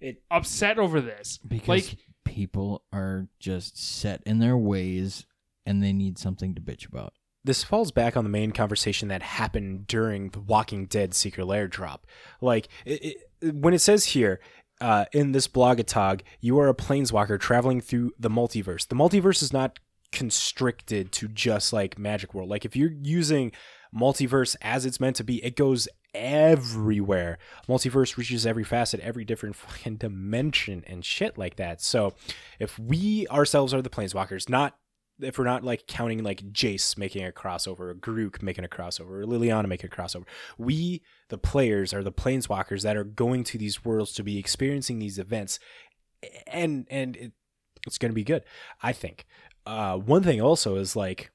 It- upset over this. Because like people are just set in their ways and they need something to bitch about. this falls back on the main conversation that happened during the Walking Dead Secret Lair drop. Like it, it, when it says here uh, in this blogatog, you are a planeswalker traveling through the multiverse. The multiverse is not constricted to just like Magic World. Like if you're using multiverse as it's meant to be, it goes everywhere. Multiverse reaches every facet, every different fucking dimension and shit like that. So if we ourselves are the planeswalkers, not if we're not like counting like Jace making a crossover, or Garruk making a crossover, or Liliana making a crossover, we, the players, are the planeswalkers that are going to these worlds to be experiencing these events, and and it, it's going to be good, I think. Uh, one thing also is like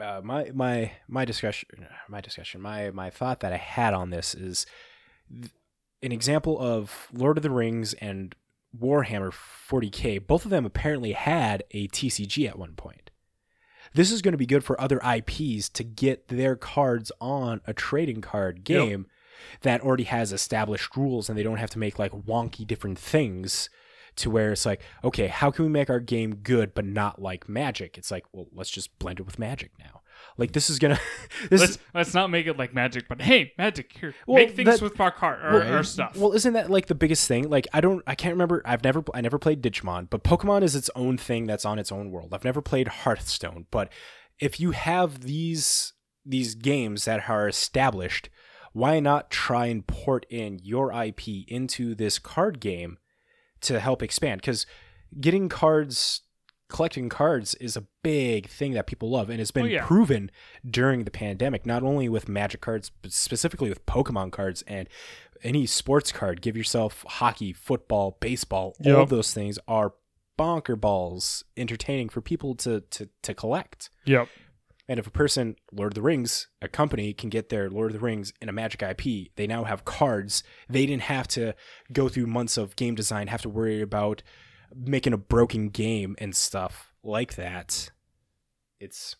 uh, my my my discussion, my discussion, my my thought that I had on this is th- an example of Lord of the Rings and Warhammer 40k, both of them apparently had a TCG at one point. This is going to be good for other IPs to get their cards on a trading card Yep. game that already has established rules and they don't have to make like wonky different things to where it's like, okay, how can we make our game good but not like magic? It's like, well, let's just blend it with magic now. Like this is gonna this let's is let's not make it like magic, but hey, magic here. Well, make things that- with our card or, Well, or stuff. Well, isn't that like the biggest thing? Like, I don't, I can't remember. I've never, I never played Digimon, but Pokemon is its own thing that's on its own world. I've never played Hearthstone, but if you have these these games that are established, why not try and port in your IP into this card game to help expand? Because getting cards collecting cards is a big thing that people love and it's been Oh, yeah. proven during the pandemic not only with magic cards but specifically with pokemon cards and any sports card give yourself hockey football baseball all Yep. of those things are bonker balls entertaining for people to to to collect Yep. And if a person, Lord of the Rings, a company can get their Lord of the Rings in a Magic IP, they now have cards. They didn't have to go through months of game design, have to worry about making a broken game and stuff like that. It's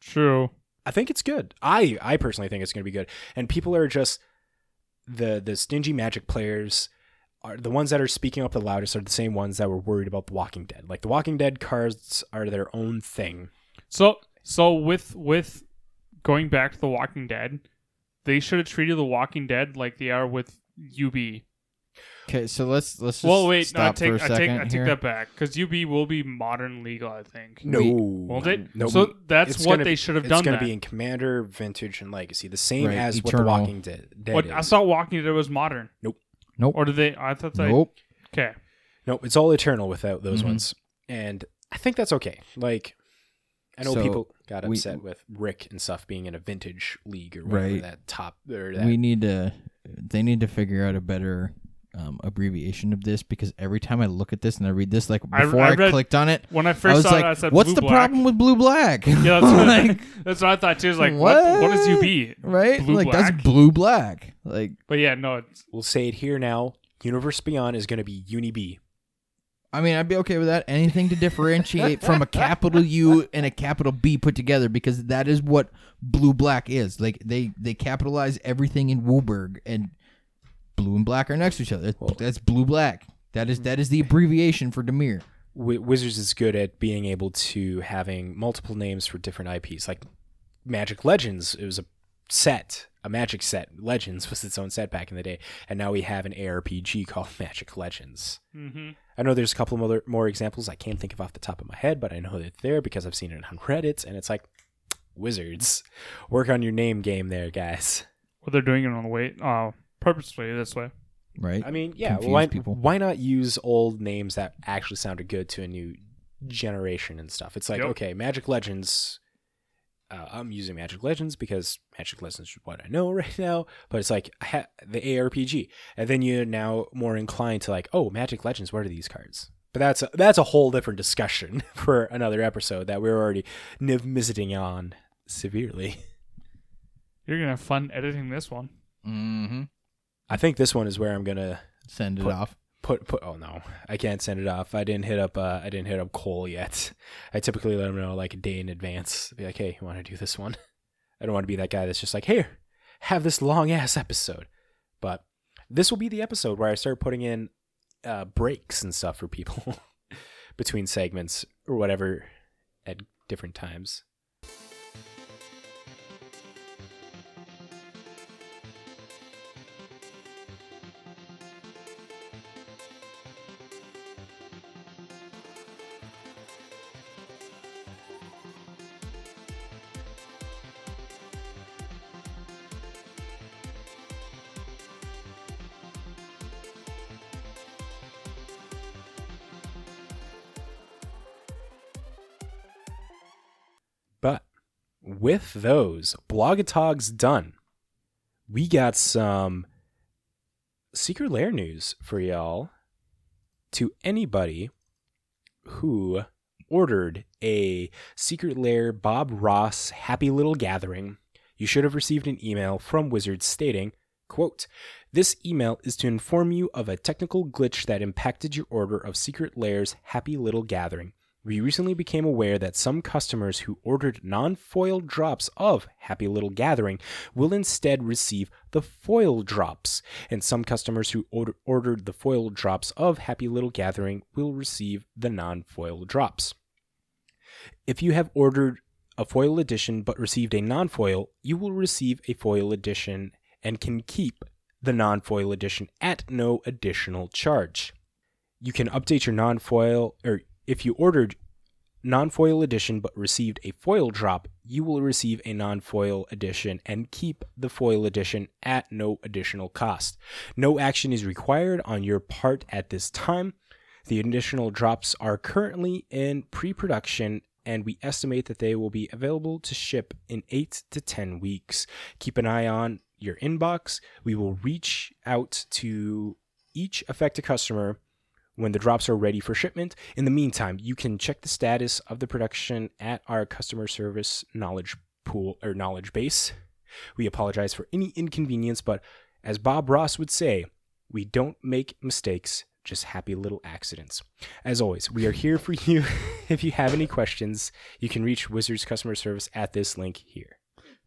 True. I think it's good. I I personally think it's going to be good. And people are just the the stingy Magic players are the ones that are speaking up the loudest are the same ones that were worried about The Walking Dead. Like The Walking Dead cards are their own thing. So so with with going back to The Walking Dead, they should have treated The Walking Dead like they are with UB. Okay, so let's let's just Well, wait, no, I take for a I take I take here. that back because UB will be modern legal, I think. No, Won't it? No, so that's it's what gonna they should have done. it's going to be in Commander, Vintage, and Legacy, the same Right, as what The Walking Dead, Dead What is. I saw Walking Dead was modern. Nope. Nope. Or did they? I thought they. Nope. Okay. Nope. it's all Eternal without those Mhm. ones, and I think that's okay. Like, I know So, people got we- upset with Rick and stuff being in a Vintage league or whatever Right. that top or that. We need to. They need to figure out a better um, abbreviation of this because every time I look at this and I read this, like before I I, read- clicked on it, When I I first was saw like, it, I said, "What's blue the black. problem with blue black?" Yeah, that's what, that's what I thought too. Is like, what? What is UB? right? Blue like black? that's blue black. Like, But yeah, no. It's, we'll say it here now. Universe Beyond is going to be Uni B. I mean, I'd be okay with that. Anything to differentiate from a capital U and a capital B put together because that is what blue black is. Like they they capitalize everything in WUBRG and blue and black are next to each other. That's, that's blue black. That is that is the abbreviation for Dimir. Wi- Wizards is good at being able to having multiple names for different IPs. Like Magic Legends, it was a set, a Magic set. Legends was its own set back in the day, and now we have an ARPG called Magic Legends. hmm I know there's a couple of more examples I can't think of off the top of my head, but I know that they're there because I've seen it on Reddit, and it's like Wizards, work on your name game there, guys. Well, they're doing it on the way, uh, purposely this way. Right? I mean, yeah, Confuse why, people. why not use old names that actually sounded good to a new generation and stuff? It's like, Yep. okay, Magic Legends. Uh, I'm using Magic Legends because Magic Legends is what I know right now. But it's like ha- the ARPG, and then you're now more inclined to like, oh, Magic Legends. What are these cards? But that's a, that's a whole different discussion for another episode that we're already niv visiting on severely. You're gonna have fun editing this one. mm-hmm. I think this one is where I'm gonna Send it Put- off. Put put oh no. I can't send it off. I didn't hit up uh i didn't hit up cole yet. I typically let him know like a day in advance. Be like hey you want to do this one? I don't want to be that guy that's just like here have this long ass episode. But this will be the episode where i start putting in uh breaks and stuff for people between segments or whatever at different times with those blogatogs done, we got some secret lair news for y'all. To anybody who ordered a secret lair Bob Ross Happy Little Gathering, you should have received an email from Wizards stating, quote, this email is to inform you of a technical glitch that impacted your order of Secret Lair's Happy Little Gathering. We recently became aware that some customers who ordered non foil drops of Happy Little Gathering will instead receive the foil drops, and some customers who order- ordered the foil drops of Happy Little Gathering will receive the non foil drops. If you have ordered a foil edition but received a non foil, you will receive a foil edition and can keep the non foil edition at no additional charge. You can update your non foil, or if you ordered non foil edition but received a foil drop, you will receive a non foil edition and keep the foil edition at no additional cost. No action is required on your part at this time. The additional drops are currently in pre production, and we estimate that they will be available to ship in 8 to 10 weeks. Keep an eye on your inbox. We will reach out to each affected customer when the drops are ready for shipment. In the meantime, you can check the status of the production at our customer service knowledge pool or knowledge base. We apologize for any inconvenience, but as Bob Ross would say, we don't make mistakes, just happy little accidents. As always, we are here for you. if you have any questions, you can reach Wizards customer service at this link here.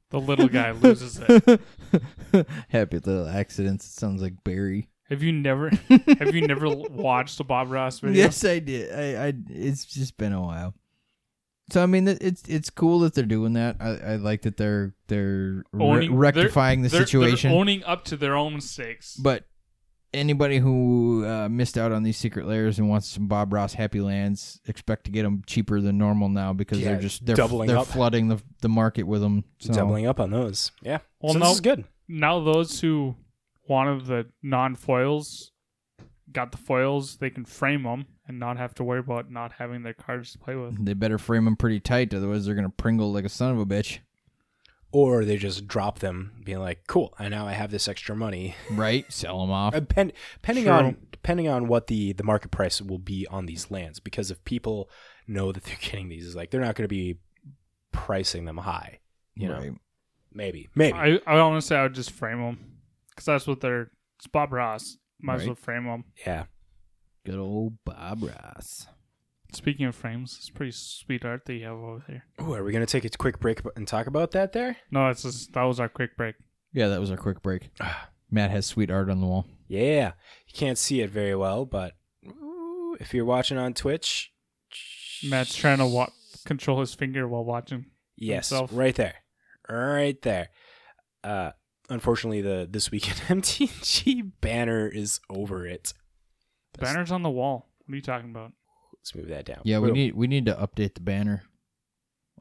The little guy loses it. Happy little accidents. It sounds like Barry. Have you never have you never watched the Bob Ross video? Yes, I did. I, I. It's just been a while. So I mean, it's it's cool that they're doing that. I, I like that they're they're re- rectifying they're- the they're- situation. They're owning up to their own mistakes. but anybody who uh, missed out on these Secret Lairs and wants some Bob Ross Happy Lands, expect to get them cheaper than normal now because Yeah, they're just they're doubling they're up. flooding the the market with them. So. Doubling up on those. Yeah. Well, so no- this is good. now those who wanted the non foils got the foils. They can frame them and not have to worry about not having their cards to play with. They better frame them pretty tight, otherwise they're gonna pringle like a son of a bitch, Or they just drop them, being like, cool, and now I have this extra money. right? Sell them off. Uh, pen, depending True. on depending on what the the market price will be on these lands because if people know that they're getting these it's like they're not going to be pricing them high you know maybe maybe I, I honestly, I would just frame them because that's what they're. It's Bob Ross. Might as Right. well frame them. yeah Good old Bob Ross. Speaking of frames, it's pretty sweet art that you have over there. Ooh, are we going to take a quick break and talk about that there No, it's just that was our quick break. Yeah, that was our quick break. Matt has sweet art on the wall. yeah you can't see it very well but ooh, if you're watching on twitch Matt's trying to wa- control his finger while watching. yes himself. right there right there uh unfortunately the this weekend mtg banner is over it The banner's on the wall. What are you talking about? let's move that down Yeah, we We'll- need we need to update the banner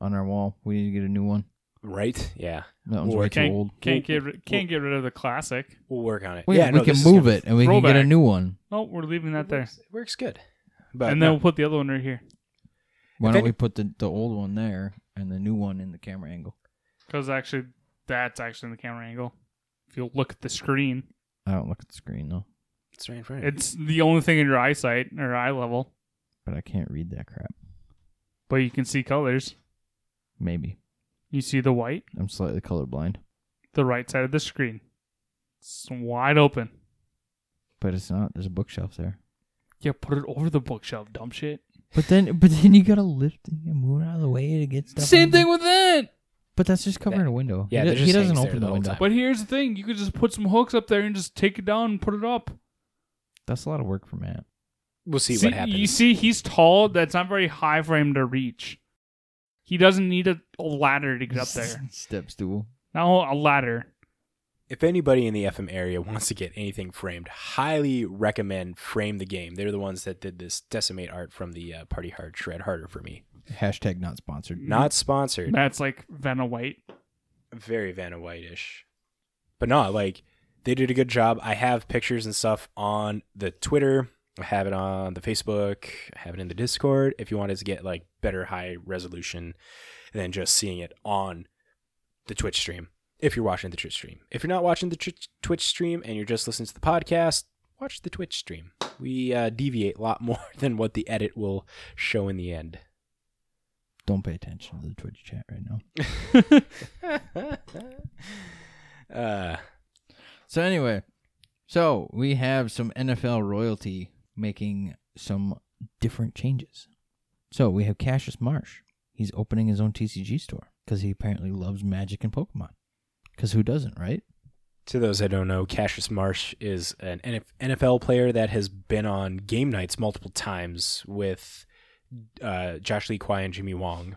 on our wall. We need to get a new one. right yeah That one's Or way too Can't old. can't get ri- can't get rid of the classic. We'll work on it. Wait, yeah, we no, can move it and we can get a throwback. new one. No, we're leaving that It there, works, it works good. But and no, then we'll put the other one right here Why If don't any- we put the, the old one there and the new one in the camera angle? because actually that's actually in the camera angle. If you look at the screen, I don't look at the screen though, it's right in front of you. it's the only thing in your eyesight or eye level, but I can't read that crap. but you can see colors. Maybe You see the white, I'm slightly colorblind, the right side of the screen. It's wide open. but it's not. There's a bookshelf there. Yeah, put it over the bookshelf, dumb shit. But then, but then you gotta lift it and move it out of the way to get stuff. Same in thing there. with that. But that's just covering a window. yeah, he, that do- he just doesn't hangs there open the the whole window. time. But here's the thing: you could just put some hooks up there and just take it down and put it up. That's a lot of work for Matt. we'll see, See, what happens. You see, he's tall. That's not very high for him to reach. He doesn't need a, a ladder to get up there. Step stool. Now a ladder. if anybody in the FM area wants to get anything framed, highly recommend Frame the Game. They're the ones that did this Decimate art from the uh, Party Hard Shred Harder for me. Hashtag not sponsored. Not sponsored. That's like Vanna White. Very Vanna White-ish. But no, like they did a good job. I have pictures and stuff on the Twitter. I have it on the Facebook. I have it in the Discord. If you wanted to get like better high resolution than just seeing it on the Twitch stream. If you're watching the Twitch stream. If you're not watching the Twitch Twitch stream and you're just listening to the podcast, watch the Twitch stream. We uh, deviate a lot more than what the edit will show in the end. Don't pay attention to the Twitch chat right now. uh, So anyway, so we have some NFL royalty making some different changes. So we have Cassius Marsh. He's opening his own TCG store because he apparently loves Magic and Pokemon. Because who doesn't, right? To those that don't know, Cassius Marsh is an NFL player that has been on game nights multiple times with uh, Josh Lee Kwai and Jimmy Wong.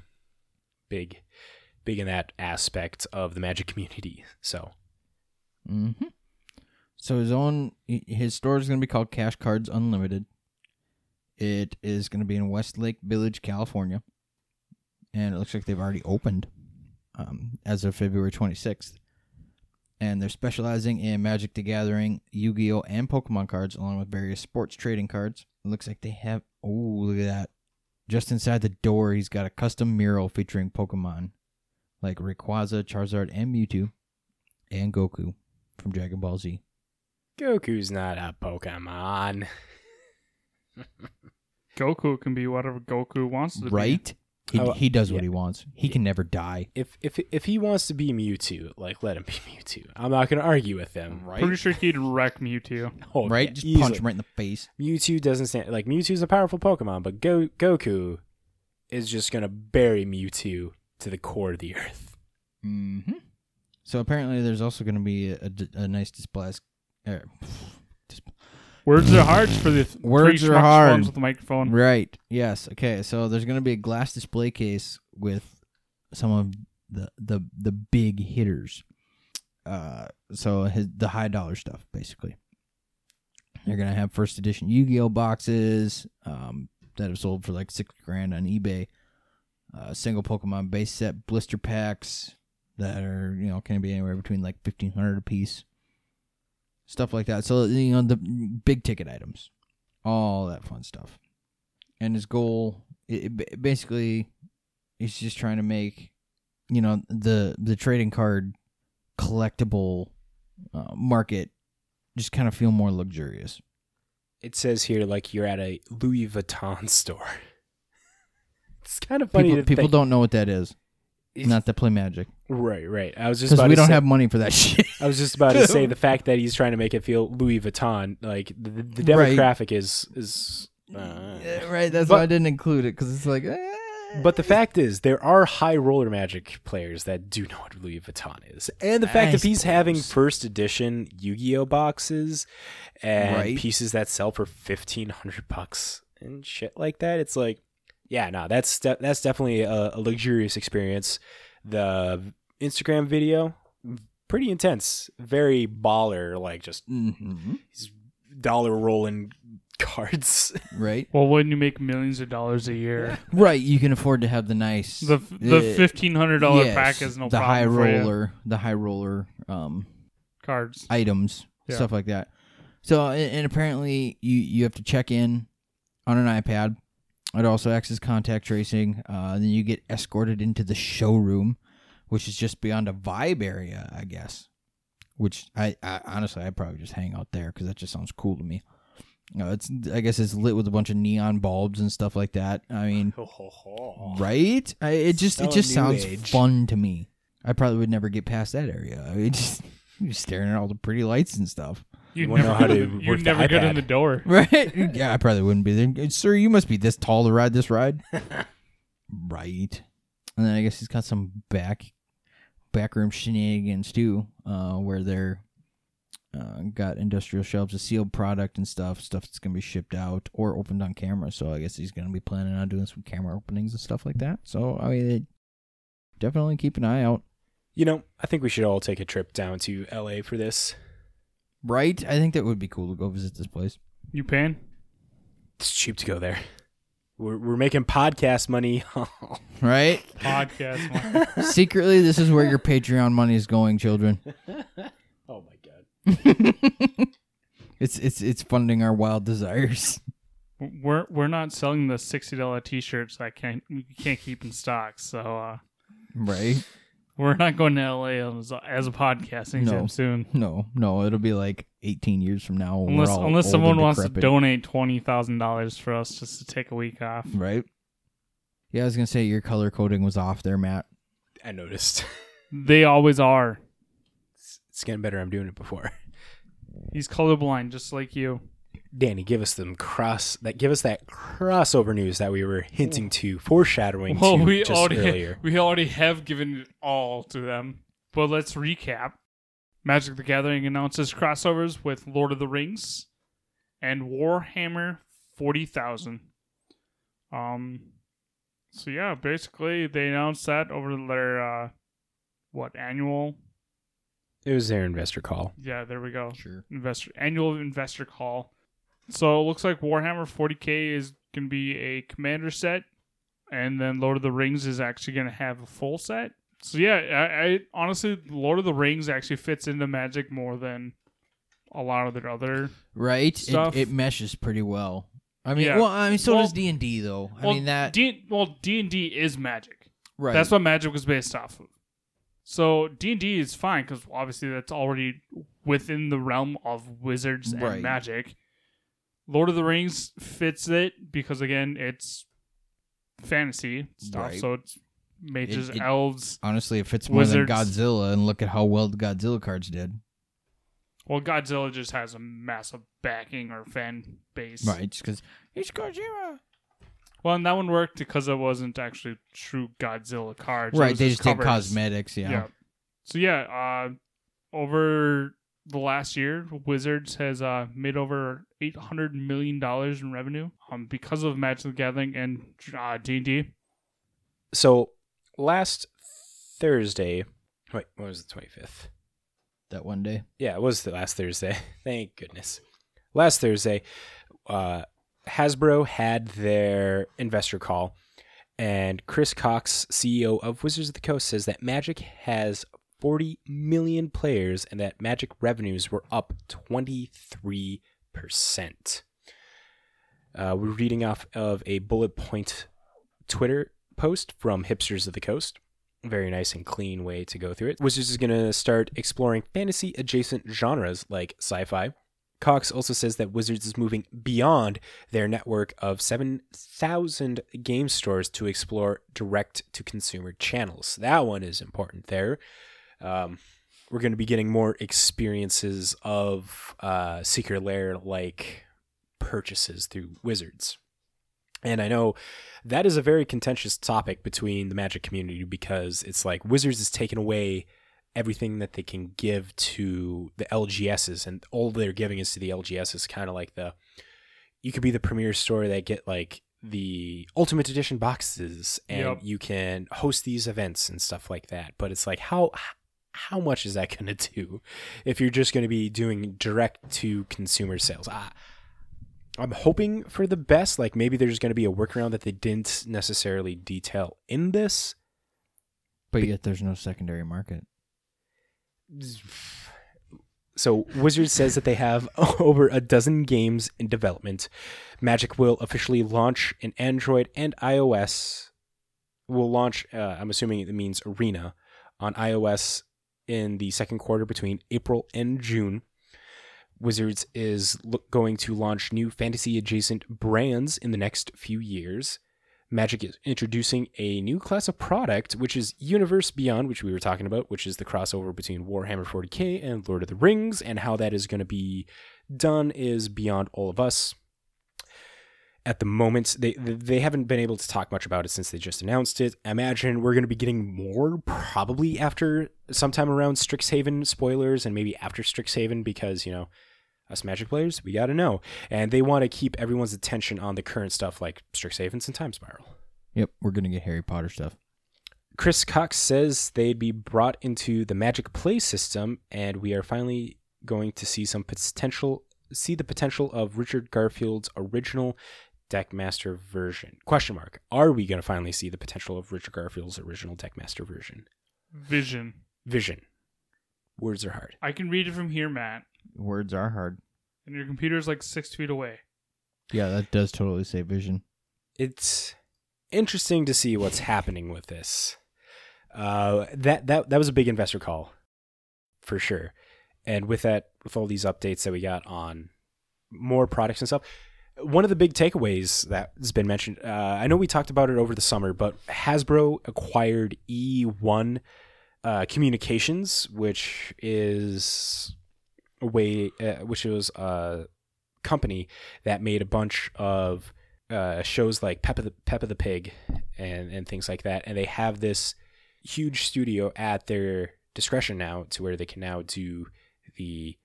Big, big in that aspect of the Magic community. So hmm So his own his store is going to be called Cash Cards Unlimited. It is going to be in Westlake Village, California, and it looks like they've already opened um, as of February 26th. and they're specializing in Magic the Gathering, Yu-Gi-Oh, and Pokemon cards, along with various sports trading cards. It looks like they have. Oh, look at that! Just inside the door, he's got a custom mural featuring Pokemon like Rayquaza, Charizard, and Mewtwo, and Goku from Dragon Ball Z. Goku's not a Pokemon. Goku can be whatever Goku wants to be. Right? He, Oh, he does what yeah. he wants. He can never die. If if if he wants to be Mewtwo, like let him be Mewtwo. I'm not gonna argue with him. right? Pretty sure he'd wreck Mewtwo. Oh, right? yeah, Just easily. punch him right in the face. Mewtwo doesn't stand like Mewtwo's a powerful Pokemon, but Go Goku is just gonna bury Mewtwo to the core of the earth. Mm-hmm. So apparently, there's also going to be a, a, a nice display. Uh, Words are hard for the th- Words three are schmucks hard. ones with the microphone. right. Yes. Okay. So there's going to be a glass display case with some of the the the big hitters. Uh, so his, the high dollar stuff, basically. They're gonna have first edition Yu-Gi-Oh boxes um, that have sold for like six grand on eBay. Uh, single Pokemon base set blister packs that are you know can be anywhere between like fifteen hundred a piece. Stuff like that. So you know the big ticket items, all that fun stuff. And his goal, it, it basically, he's just trying to make, you know, the the trading card collectible uh, market just kind of feel more luxurious. It says here like you're at a Louis Vuitton store. It's kind of funny People, people think. don't know what that is. It's- Not to play Magic right, right. I was just because about we to don't say, have money for that shit. I was just about to say the fact that he's trying to make it feel Louis Vuitton, like the, the Right. demographic is is. Uh, Yeah, right. That's But- why I didn't include it because it's like. eh. But the fact is, there are high roller magic players that do know what Louis Vuitton is, and the fact I that he's having first edition Yu-Gi-Oh boxes and Right. pieces that sell for fifteen hundred bucks and shit like that, it's like, yeah, no, that's de- that's definitely a, a luxurious experience. The Instagram video, pretty intense, very baller, like just Mhm. these dollar rolling cards. Right. Well, when you make millions of dollars a year, Right. You can afford to have the nice. the the uh, fifteen hundred dollar yes, pack is no the problem high for you. roller, the high roller um cards. items, Yeah. stuff like that. So, and, and apparently, you you have to check in on an iPad. It also acts as contact tracing. Uh, then you get escorted into the showroom, which is just beyond a vibe area, I guess. Which I, I honestly, I'd probably just hang out there because that just sounds cool to me. Uh, it's I guess it's lit with a bunch of neon bulbs and stuff like that. I mean, right? I, it just So it just sounds age. fun to me. I probably would never get past that area. I mean, just you're staring at all the pretty lights and stuff. You wanna never know how to you work the never get in the door. Right? yeah, I probably wouldn't be there. Sir, you must be this tall to ride this ride. right. And then I guess he's got some back backroom shenanigans too, uh, where they're uh, got industrial shelves of sealed product and stuff, stuff that's gonna be shipped out or opened on camera. So I guess he's gonna be planning on doing some camera openings and stuff like that. So I mean, it, definitely keep an eye out. You know, I think we should all take a trip down to LA for this. Right? I think that would be cool to go visit this place. You paying? It's cheap to go there. We're, we're making podcast money. Right? Podcast. one. Secretly, this is where your Patreon money is going, children. oh my god. it's it's it's funding our wild desires. we're we're not selling the sixty dollar t shirts that can't we can't keep in stock. So uh, Right? We're not going to LA as a, as a podcast anytime No. soon. No, no, it'll be like 18 years from now. Unless unless someone and wants to donate twenty thousand dollars for us just to take a week off. Right? Yeah, I was gonna say your color coding was off there, Matt. I noticed. They always are. It's, it's getting better. I'm doing it before. He's colorblind, just like you. Danny, give us them cross that. Give us that crossover news that we were hinting to, foreshadowing Well, to we just already earlier. we already have given it all to them. But let's recap. Magic the Gathering announces crossovers with Lord of the Rings and Warhammer 40,000. Um so yeah, basically they announced that over their uh what annual? It was their investor call. Yeah, there we go. Sure. Investor annual investor call. So it looks like Warhammer 40K is going to be a commander set and then Lord of the Rings is actually going to have a full set So yeah, I, I honestly, Lord of the Rings actually fits into Magic more than a lot of their other. right? Stuff. It, it meshes pretty well. I mean, Yeah. well, I mean, so Well- does D and D though. I well, mean that D, well, D and D is Magic. right. That's what Magic was based off of. So D and D is fine because obviously that's already within the realm of wizards and Right. magic. Lord of the Rings fits it because again, it's fantasy stuff. Right. So it's mages, It- it- elves. honestly it fits more Wizards. than Godzilla, and look at how well the Godzilla cards did. Well, Godzilla just has a massive backing or fan base. Right, just because it's Godzilla. Well, and that one worked because it wasn't actually true Godzilla cards. Right, they just did cosmetics. Yeah. Yeah. So yeah, uh, over the last year, Wizards has uh, made over eight hundred million dollars in revenue um, because of Magic the Gathering and uh, D and D. So last Thursday, wait, what was the twenty fifth? that one day. Yeah, it was the last Thursday. Thank goodness. Last Thursday, uh, Hasbro had their investor call, and Chris Cox, CEO of Wizards of the Coast, says that Magic has 40 million players and that Magic revenues were up 23%. Uh, we're reading off of a bullet point Twitter post from Hipsters of the Coast very nice and clean way to go through it. Wizards is going to start exploring fantasy adjacent genres like sci fi. Cox also says that Wizards is moving beyond their network of 7,000 game stores to explore direct to consumer channels. That one is important there. Um, we're going to be getting more experiences of uh, Secret Lair like purchases through Wizards. And I know that is a very contentious topic between the Magic community because it's like Wizards is taking away everything that they can give to the LGSs, and all they're giving is to the LGSs. Is kind of like the you could be the premier store that get like the Ultimate Edition boxes, and Yep. you can host these events and stuff like that. But it's like how how much is that going to do if you're just going to be doing direct to consumer sales? I, I'm hoping for the best. Like maybe there's going to be a workaround that they didn't necessarily detail in this. But yet there's no secondary market. So Wizard says that they have over a dozen games in development. Magic will officially launch in Android and iOS. Will launch. Uh, I'm assuming it means Arena on iOS in the second quarter between April and June. Wizards is going to launch new fantasy adjacent brands in the next few years. Magic is introducing a new class of product, which is Universe Beyond, which we were talking about, which is the crossover between Warhammer 40k and Lord of the Rings, and how that is going to be done is beyond all of us. At the moment, they they haven't been able to talk much about it since they just announced it. I imagine we're going to be getting more probably after sometime around Strixhaven spoilers and maybe after Strixhaven because you know us Magic players we got to know, and they want to keep everyone's attention on the current stuff like Strixhavens and Time Spiral. Yep, we're gonna get Harry Potter stuff. Chris Cox says they'd be brought into the Magic Play system, and we are finally going to see some potential, see the potential of Richard Garfield's original Deckmaster version. Question mark: Are we going to finally see the potential of Richard Garfield's original Deckmaster version? Vision. Vision. Words are hard. I can read it from here, Matt, Words are hard. and your computer's like six feet away. Yeah, that does totally say vision. It's interesting to see what's happening with this. Uh, that that that was a big investor call, for sure. And with that, with all these updates that we got on more products and stuff, one of the big takeaways that has been mentioned. Uh, I know we talked about it over the summer, but Hasbro acquired E1 uh, Communications, which is a way, uh, which was a company that made a bunch of uh, shows like Peppa the Peppa the Pig and and things like that, and they have this huge studio at their discretion now, to where they can now do the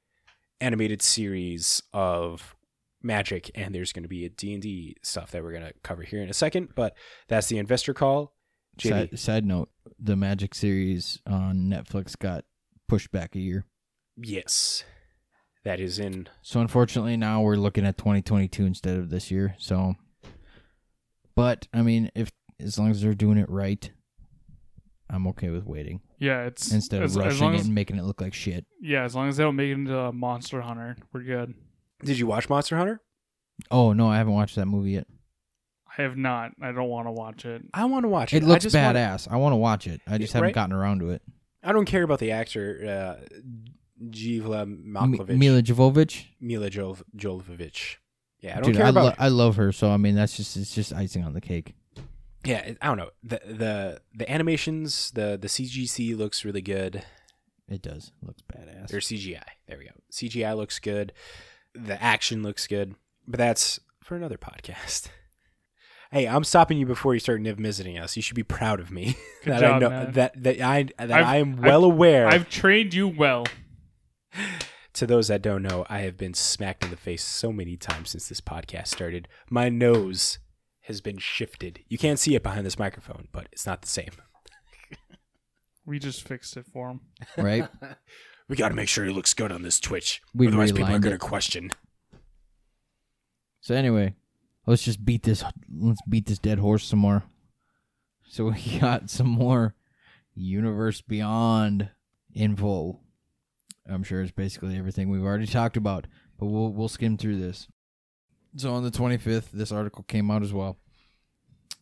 animated series of Magic, and there's going to be a D and D stuff that we're going to cover here in a second. But that's the investor call. JD, Side, side note: the Magic series on Netflix got pushed back a year. yes, that is in. So unfortunately, now we're looking at 2022 instead of this year. So, but I mean, if as long as they're doing it right, I'm okay with waiting Yeah, it's instead of as rushing long it as, and making it look like shit. yeah, as long as they don't make it into a Monster Hunter, we're good. Did you watch Monster Hunter? Oh no, I haven't watched that movie yet. I have not. I don't want to watch it. I want to watch it. It I looks just wanna- badass. I want to watch it. I just haven't gotten around to it. I don't care about the actor uh, Jivla M- Mila Jovovich. Mila Jol- Jovovich. Yeah, I don't Dude, care I, about. lo- I love her. So I mean, that's just it's just icing on the cake. yeah, I don't know. The the the animations, the the CGC looks really good. It does. It looks badass. Or CGI. There we go. CGI looks good. The action looks good. But that's for another podcast. Hey, I'm stopping you before you start niv visiting us. You should be proud of me Good that I know man. that that I that I've- I am I've- well aware. I've trained you well. To those that don't know, I have been smacked in the face so many times since this podcast started. My nose has been shifted. You can't see it behind this microphone, but it's not the same. We just fixed it for him. right? We got to make sure it looks good on this Twitch. We Otherwise, people are going to question. So anyway, let's just beat this. Let's beat this dead horse some more. So we got some more Universe Beyond info. I'm sure it's basically everything we've already talked about, but we'll we'll skim through this. So on the 25th, this article came out as well.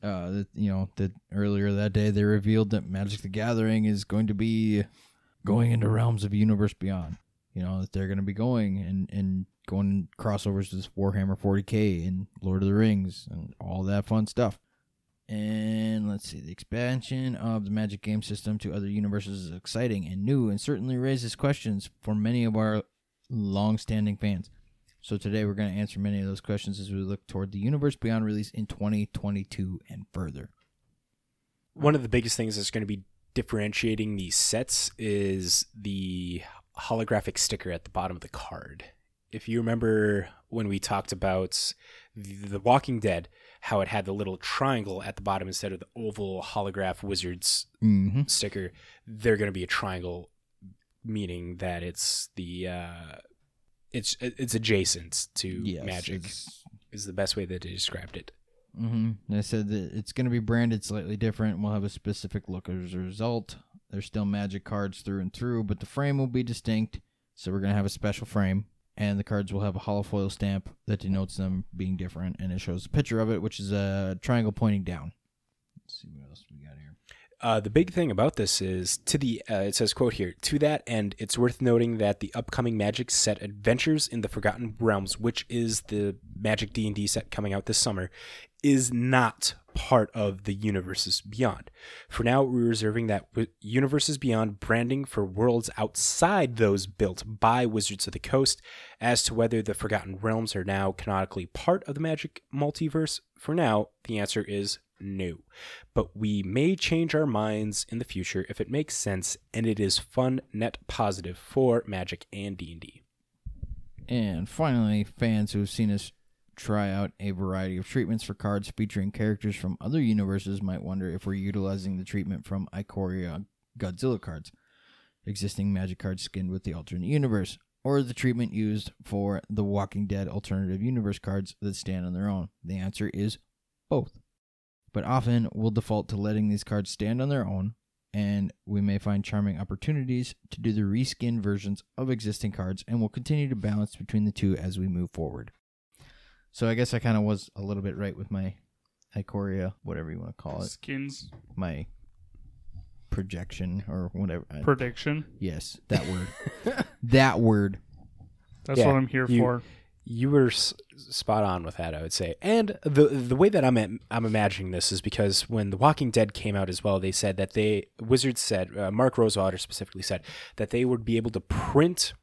Uh, that you know that earlier that day they revealed that Magic the Gathering is going to be going into realms of Universe Beyond. You know that they're going to be going and and going crossovers with Warhammer 40k and Lord of the Rings and all that fun stuff. And let's see, the expansion of the Magic game system to other universes is exciting and new and certainly raises questions for many of our long-standing fans. So today we're going to answer many of those questions as we look toward the Universe Beyond release in 2022 and further. One of the biggest things that's going to be differentiating these sets is the holographic sticker at the bottom of the card. If you remember when we talked about the, Walking Dead, how it had the little triangle at the bottom instead of the oval holograph wizards Mm-hmm. sticker, they're going to be a triangle, meaning that it's the uh, it's it's adjacent to Yes, magic. it's- Is the best way that they described it. Mm-hmm. They said that it's going to be branded slightly different. We'll have a specific look as a result. There's still magic cards through and through, but the frame will be distinct. So we're going to have a special frame, and the cards will have a hollow foil stamp that denotes them being different, and it shows a picture of it, which is a triangle pointing down. Let's see what else we got here. Uh, the big thing about this is to the uh, it says quote here to that end it's worth noting that the upcoming magic set adventures in the forgotten realms which is the magic d&d set coming out this summer is not part of the universes beyond. For now we're reserving that universes beyond branding for worlds outside those built by wizards of the coast as to whether the forgotten realms are now canonically part of the magic multiverse. For now the answer is no. But we may change our minds in the future if it makes sense and it is fun net positive for magic and d&d And finally, fans who have seen us try out a variety of treatments for cards featuring characters from other universes might wonder if we're utilizing the treatment from Ikoria Godzilla cards, existing magic cards skinned with the alternate universe, or the treatment used for the Walking Dead alternative universe cards that stand on their own. The answer is both. But often we'll default to letting these cards stand on their own and we may find charming opportunities to do the reskin versions of existing cards, and we'll continue to balance between the two as we move forward. So I guess I kind of was a little bit right with my Ikoria, whatever you want to call it, Skins my projection or whatever. I- prediction. yes, that word. that word. That's Yeah, what I'm here you- for. you were s- spot on with that i would say and the the way that i'm im- i'm imagining this is because when the walking dead came out as well they said that they wizards said uh, mark rosewater specifically said that they would be able to print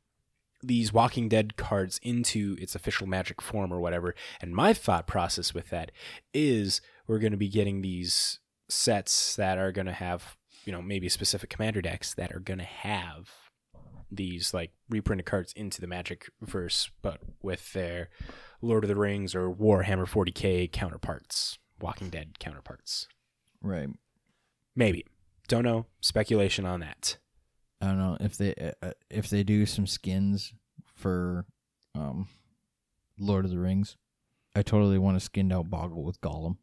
these walking dead cards into its official magic form or whatever. And my thought process with that is we're going to be getting these sets that are going to have you know maybe specific commander decks that are going to have these like reprinted cards into the magic verse but with their lord of the rings or warhammer 40k counterparts walking dead counterparts. Right. maybe. Don't know. Speculation on that I don't know if they uh, uh, if they do some skins for um Lord of the Rings. I totally want a skinned out Bogle with Gollum.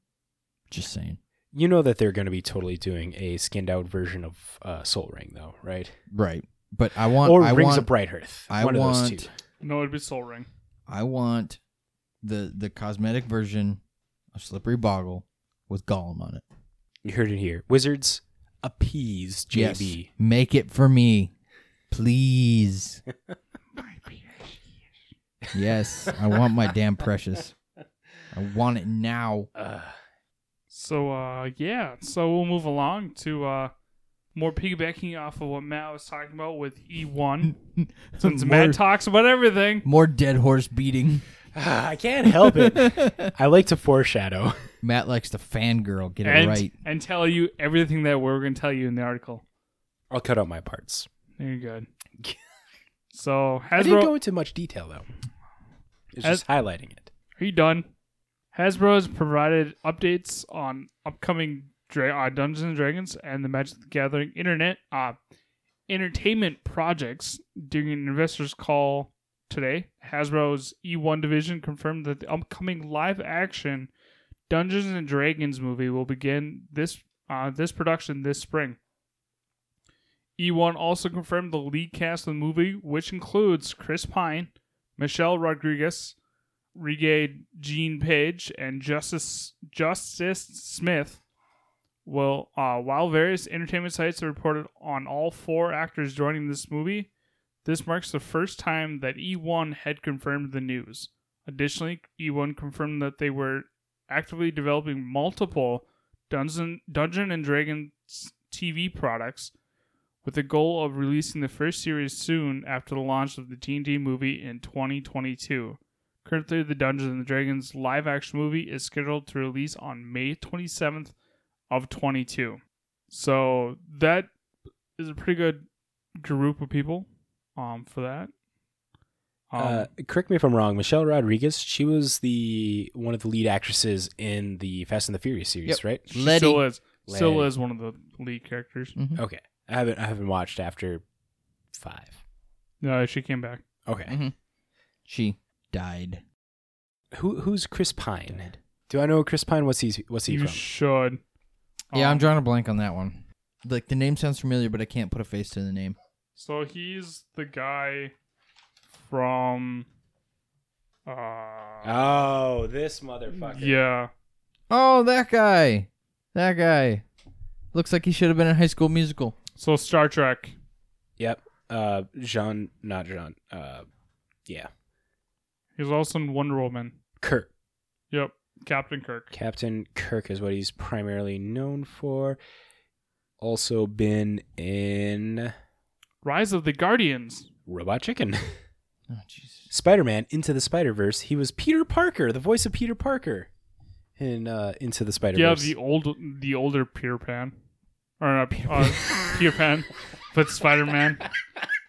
Just saying. You know that they're going to be totally doing a skinned out version of uh, Soul Ring, though, right? Right. But I want. or I Rings want, of Bright Earth. I One of those want- two. No, it'd be Soul Ring. I want the the cosmetic version of Slippery Bogle with Gollum on it. You heard it here. Wizards appease JB. Yes. Make it for me, please. yes, I want my damn precious. I want it now. Uh, So uh yeah, so we'll move along to uh more piggybacking off of what Matt was talking about with E1. Since More- Matt talks about everything. More dead horse beating. I can't help it. I like to foreshadow. Matt likes to fangirl. Get it right. and tell you everything that we're going to tell you in the article. I'll cut out my parts. Very good. So I didn't go into much detail though. It's just highlighting it. are you done? Hasbro has provided updates on upcoming Dra- uh, Dungeons and Dragons and the Magic the Gathering internet uh, entertainment projects during an investors call today. Hasbro's E1 division confirmed that the upcoming live action Dungeons and Dragons movie will begin this uh, this production this spring. E1 also confirmed the lead cast of the movie, which includes Chris Pine, Michelle Rodriguez, Regade Jean Page, and Justice Justice Smith. Well, uh, while various entertainment sites have reported on all four actors joining this movie, this marks the first time that E1 had confirmed the news. Additionally, E1 confirmed that they were actively developing multiple Dungeon, Dungeon and Dragons TV products with the goal of releasing the first series soon after the launch of the D&D movie in 2022. Currently, the Dungeons and Dragons live action movie is scheduled to release on May 27th of 22. So that is a pretty good group of people um for that. Um, uh, correct me if I'm wrong. Michelle Rodriguez, she was the one of the lead actresses in the Fast and the Furious series, Yep. right? she Letty. still is still is one of the lead characters. Mhm. Okay, I haven't I haven't watched after five. No, she came back. Okay, Mhm. She died. who who's Chris Pine? Do I know Chris Pine? What's he what's he You from? should. Yeah, I'm Um, drawing a blank on that one. Like the name sounds familiar, but I can't put a face to the name. So he's the guy from. Uh, oh, this motherfucker. yeah. Oh, that guy. That guy. Looks like he should have been in High School Musical. So Star Trek. Yep. Uh, Jean, not Jean. Uh, yeah, He's also in Wonder Woman. Kirk. Yep. Captain Kirk. Captain Kirk is what he's primarily known for. Also been in Rise of the Guardians. Robot Chicken. Oh, Spider Man Into the Spider Verse. He was Peter Parker, the voice of Peter Parker in uh, Into the Spider Verse. Yeah, the old, the older Peter Pan, or not uh, Peter Pan, but Spider Man.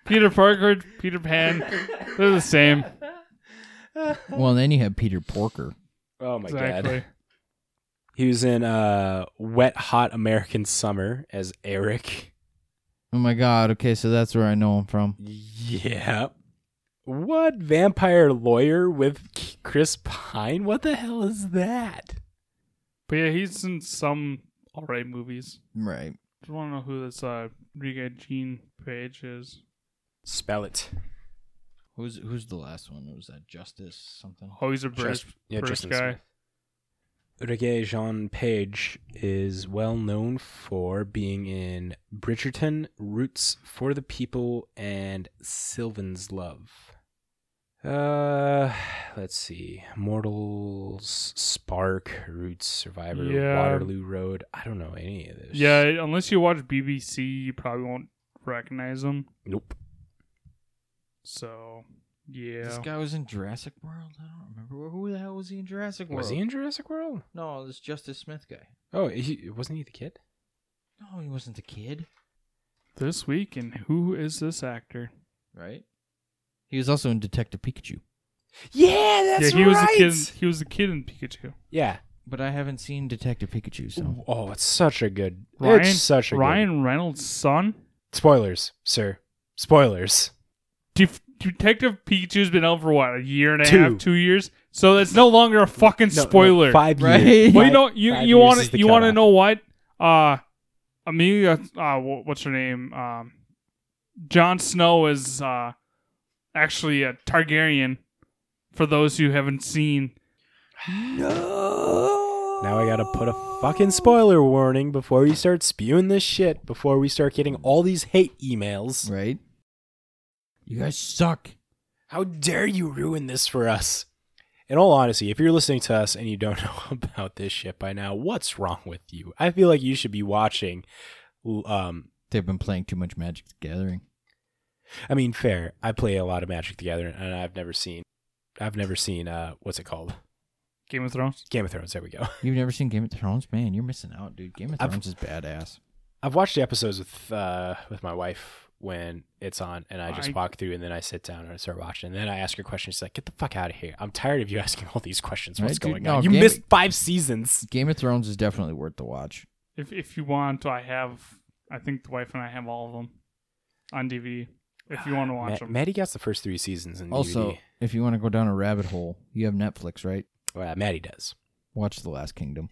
Peter Parker, Peter Pan, they're the same. Well, and then you have Peter Porker. oh my exactly. god. He was in uh, Wet Hot American Summer as Eric. Oh my God. Okay, so that's where I know him from. Yeah. What vampire lawyer with Chris Pine? What the hell is that? But yeah, he's in some alright movies. Right. Just want to know who this uh Riga Jean Page is. Spell it. Who's who's the last one? Was that Justice something? Oh, he's a British, Just- yeah, British guy. Smith. Reggae Jean Page is well known for being in Bridgerton, Roots for the People, and Sylvie's Love. Uh, let's see. Mortals, Spark, Roots, Survivor, Yeah. Waterloo Road. I don't know any of this. Yeah, unless you watch BBC, you probably won't recognize them. Nope. So, yeah. This guy was in Jurassic World. I don't remember who the hell was he in Jurassic World. Was he in Jurassic World? No, this Justice Smith guy. Oh, he, wasn't he the kid? No, he wasn't the kid. This week, and who is this actor? Right. He was also in Detective Pikachu. Yeah, that's yeah, he was right. the kid. He was a kid in Pikachu. Yeah. But I haven't seen Detective Pikachu, so Oh, it's such a good. Ryan, it's such a good. Ryan Reynolds' son. Spoilers, sir. Spoilers. Def- Detective Pikachu's been out for what a year and a Two. half, two years. So it's no longer a fucking No, no, spoiler. five Right. years. Well, you Five- know, you five you years want is to the you want to cutoff. know what? Uh, Amelia, uh, wh- what's her name? Um, Jon Snow is uh actually a Targaryen. For those who haven't seen, no. Now I gotta put a fucking spoiler warning before we start spewing this shit. Before we start getting all these hate emails. Right? You guys suck. How dare you ruin this for us? In all honesty, if you're listening to us and you don't know about this shit by now, what's wrong with you? I feel like you should be watching. Um, They've been playing too much Magic the Gathering. I mean, fair. I play a lot of Magic the Gathering, and I've never seen, I've never seen, uh, what's it called? Game of Thrones. Game of Thrones. There we go. You've never seen Game of Thrones? Man, you're missing out, dude. Game of I've- Thrones is badass. I've watched the episodes with uh with my wife when it's on, and I just I- walk through, and then I sit down and I start watching, and then I ask her questions. She's like, "Get the fuck out of here! I'm tired of you asking all these questions. What's Right, dude? going No, on? You Game- missed five seasons." Game of Thrones is definitely worth the watch. If if you want, I have. I think the wife and I have all of them on DVD. If you want to watch Ma- them, Maddie got the first three seasons in Also, DVD. if you want to go down a rabbit hole, you have Netflix, right? Well, Maddie does. Watch The Last Kingdom.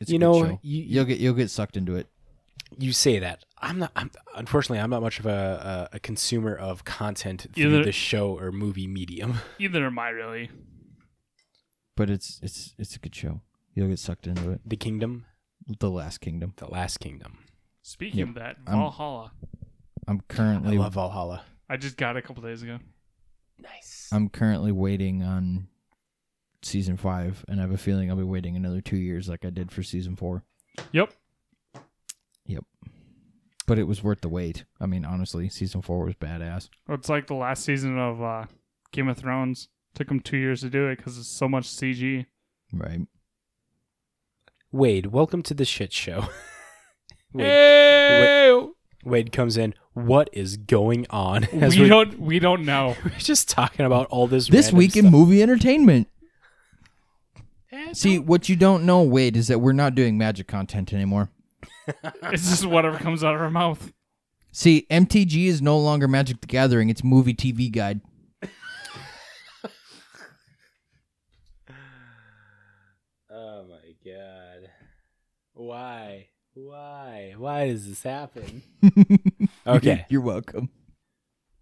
It's a You good know, show. you- you'll get you'll get sucked into it. You say that. I'm not. I'm, unfortunately, I'm not much of a, a, a consumer of content through Either- the show or movie medium. either am I really. But it's it's it's a good show. You'll get sucked into it. The Kingdom, The Last Kingdom. The Last Kingdom. Speaking Yep. of that, Valhalla. I'm I currently I love Valhalla. I just got it a couple days ago. Nice. I'm currently waiting on season five, and I have a feeling I'll be waiting another two years, like I did for season four. Yep. Yep. But it was worth the wait. I mean, honestly, season four was badass. It's like the last season of uh, Game of Thrones. Took them two years to do it because it's so much CG. Right? Wade, welcome to the shit show. Wade, Hey! Wade comes in. What is going on? As we we're, don't. We don't know. we're just talking about all this. This random week in stuff. movie entertainment. Eh, See, what you don't know, Wade, is that we're not doing magic content anymore. It's just whatever comes out of our mouth. See, MTG is no longer Magic the Gathering; it's Movie TV Guide. Oh my god. Why? Why? Why does this happen? Okay. you're welcome.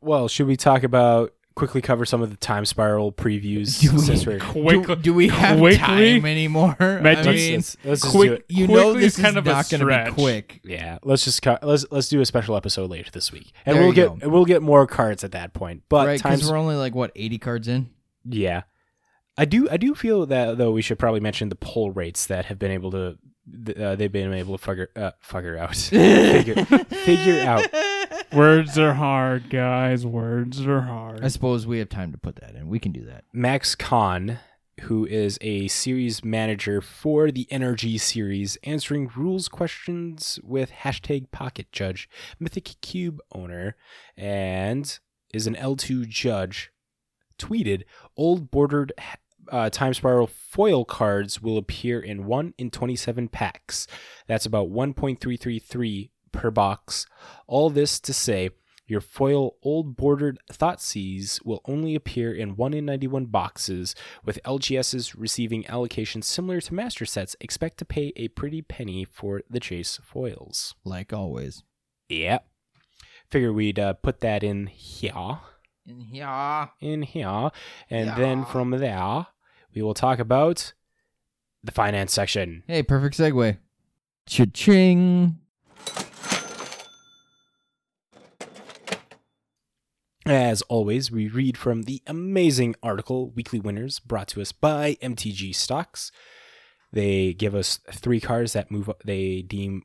Well, should we talk about quickly cover some of the time spiral previews Do we- since we're Quick, do, do we have quickly? time anymore? Matt, I let's, mean, let's, let's just quick- do it. you know quickly this is kind is of a not going to be quick. Yeah, let's just cut. Let's let's do a special episode later this week, and There we'll get go. we'll get more cards at that point. But right? times, Because we're only like what eighty cards in. yeah, I do I do feel that though we should probably mention the poll rates that have been able to th- uh, they've been able to figure uh, figure out figure, figure out. Words are hard, guys. Words are hard. I suppose we have time to put that in. We can do that. Max Kahn, who is a series manager for the Energy series, answering rules questions with hashtag Pocket Judge, Mythic Cube owner, and is an L2 judge, tweeted old bordered uh, time spiral foil cards will appear in 1 in 27 packs. That's about 1.333 per box. All this to say, your foil old bordered Thoughtseize will only appear in 1 in 91 boxes, with LGSs receiving allocations similar to master sets. Expect to pay a pretty penny for the chase foils. Like always. Yep. Figure we'd uh, put that in here, In here. in here, and then from there, we will talk about the finance section. Hey, perfect segue. Cha-ching. As always, we read from the amazing article Weekly Winners brought to us by MTG Stocks. They give us three cards that move up, they deem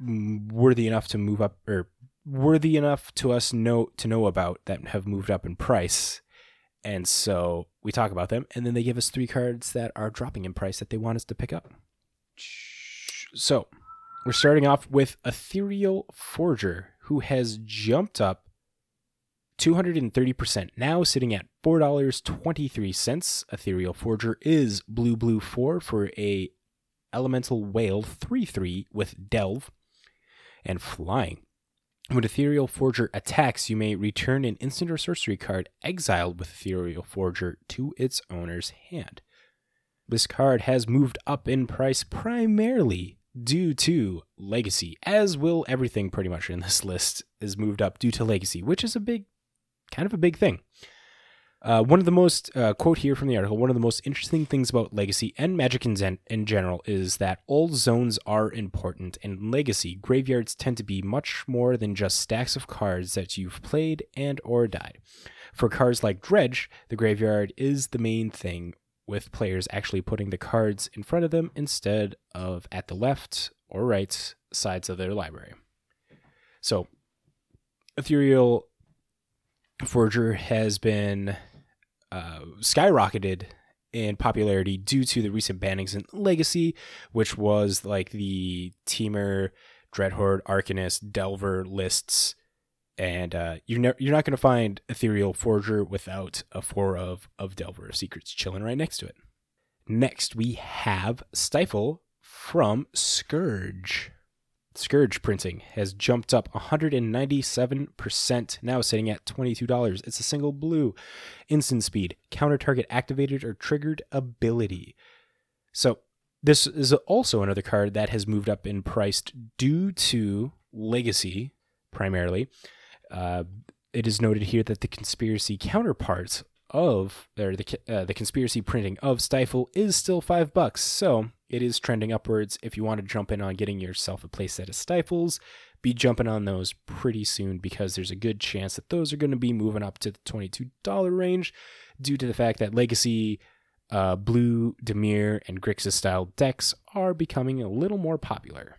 worthy enough to move up or worthy enough to us know to know about that have moved up in price. And so we talk about them and then they give us three cards that are dropping in price that they want us to pick up. So, we're starting off with Ethereal Forager who has jumped up 230%, now sitting at $4.23. Ethereal Forager is Blue Blue 4 for a Elemental Whale 3 3 with Delve and Flying. When Ethereal Forager attacks, you may return an instant or sorcery card exiled with Ethereal Forager to its owner's hand. This card has moved up in price primarily due to Legacy, as will everything pretty much in this list is moved up due to Legacy, which is a big, kind of a big thing. Uh, one of the most uh, quote here from the article. One of the most interesting things about Legacy and Magic in, zen- in general is that all zones are important. And in Legacy, graveyards tend to be much more than just stacks of cards that you've played and or died. For cards like Dredge, the graveyard is the main thing, with players actually putting the cards in front of them instead of at the left or right sides of their library. So, Ethereal Forager has been uh, skyrocketed in popularity due to the recent bannings in Legacy, which was like the Temur, Dreadhorde, Arcanist, Delver lists. And uh, you're, ne- you're not going to find Ethereal Forager without a four of, of Delver of Secrets chilling right next to it. Next, we have Stifle from Scourge. Scourge printing has jumped up 197%, now sitting at $22. It's a single blue, instant speed, counter target activated or triggered ability. So, this is also another card that has moved up in price due to legacy, primarily. Uh, it is noted here that the conspiracy counterparts of or the uh, the conspiracy printing of Stifle is still five bucks. So it is trending upwards. If you want to jump in on getting yourself a playset of Stifles, be jumping on those pretty soon because there's a good chance that those are going to be moving up to the twenty-two dollar range, due to the fact that Legacy, uh, Blue, Dimir, and Grixis style decks are becoming a little more popular,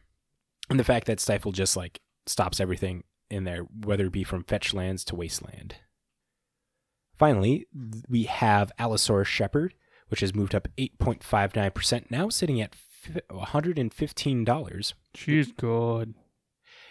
and the fact that Stifle just like stops everything in there, whether it be from fetch lands to wasteland. Finally, we have Allosaurus Shepherd, which has moved up 8.59%, now sitting at $115. She's good.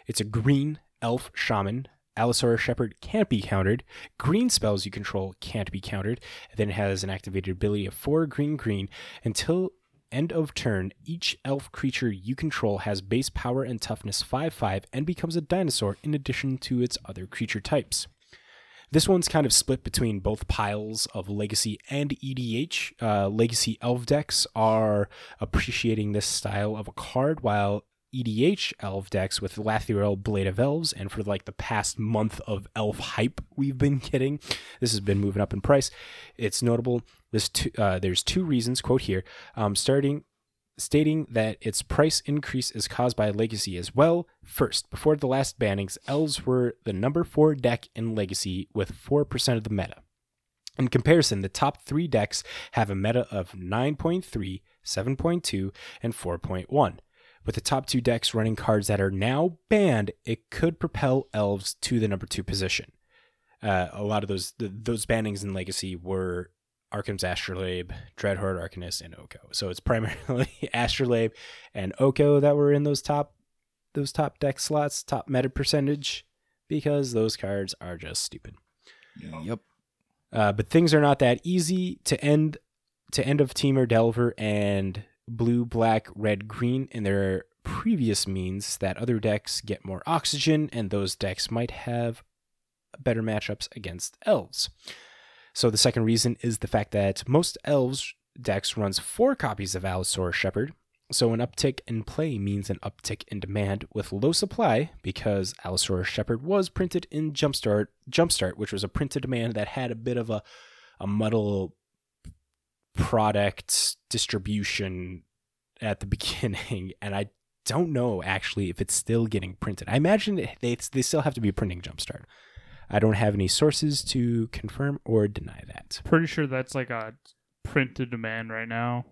It's a green elf shaman. Allosaurus Shepherd can't be countered. Green spells you control can't be countered. And then it has an activated ability of 4 green green. Until end of turn, each elf creature you control has base power and toughness 5 5 and becomes a dinosaur in addition to its other creature types. This one's kind of split between both piles of Legacy and EDH. Uh, Legacy Elf decks are appreciating this style of a card, while EDH Elf decks with Lathril Blade of Elves, and for like the past month of Elf hype we've been getting, this has been moving up in price. It's notable. There's two, uh, there's two reasons. Quote here. Um, starting stating that its price increase is caused by Legacy as well. First, before the last bannings, Elves were the number four deck in Legacy with 4% of the meta. In comparison, the top three decks have a meta of 9.3, 7.2, and 4.1. With the top two decks running cards that are now banned, it could propel Elves to the number two position. Uh, a lot of those the, those bannings in Legacy were Arcum's Astrolabe, Dreadhorde, Arcanist, and Oko. So it's primarily Astrolabe and Oko that were in those top those top deck slots, top meta percentage, because those cards are just stupid. Yep. Uh, but things are not that easy to end to end of Temur Delver and blue, black, red, green in their previous means that other decks get more oxygen, and those decks might have better matchups against elves. So the second reason is the fact that most elves decks runs four copies of Allosaurus Shepherd. So an uptick in play means an uptick in demand with low supply because Allosaurus Shepherd was printed in Jumpstart, Jumpstart, which was a printed demand that had a bit of a, a muddle product distribution at the beginning, and I don't know actually if it's still getting printed. I imagine they they still have to be printing Jumpstart. I don't have any sources to confirm or deny that. Pretty sure that's like a printed demand right now.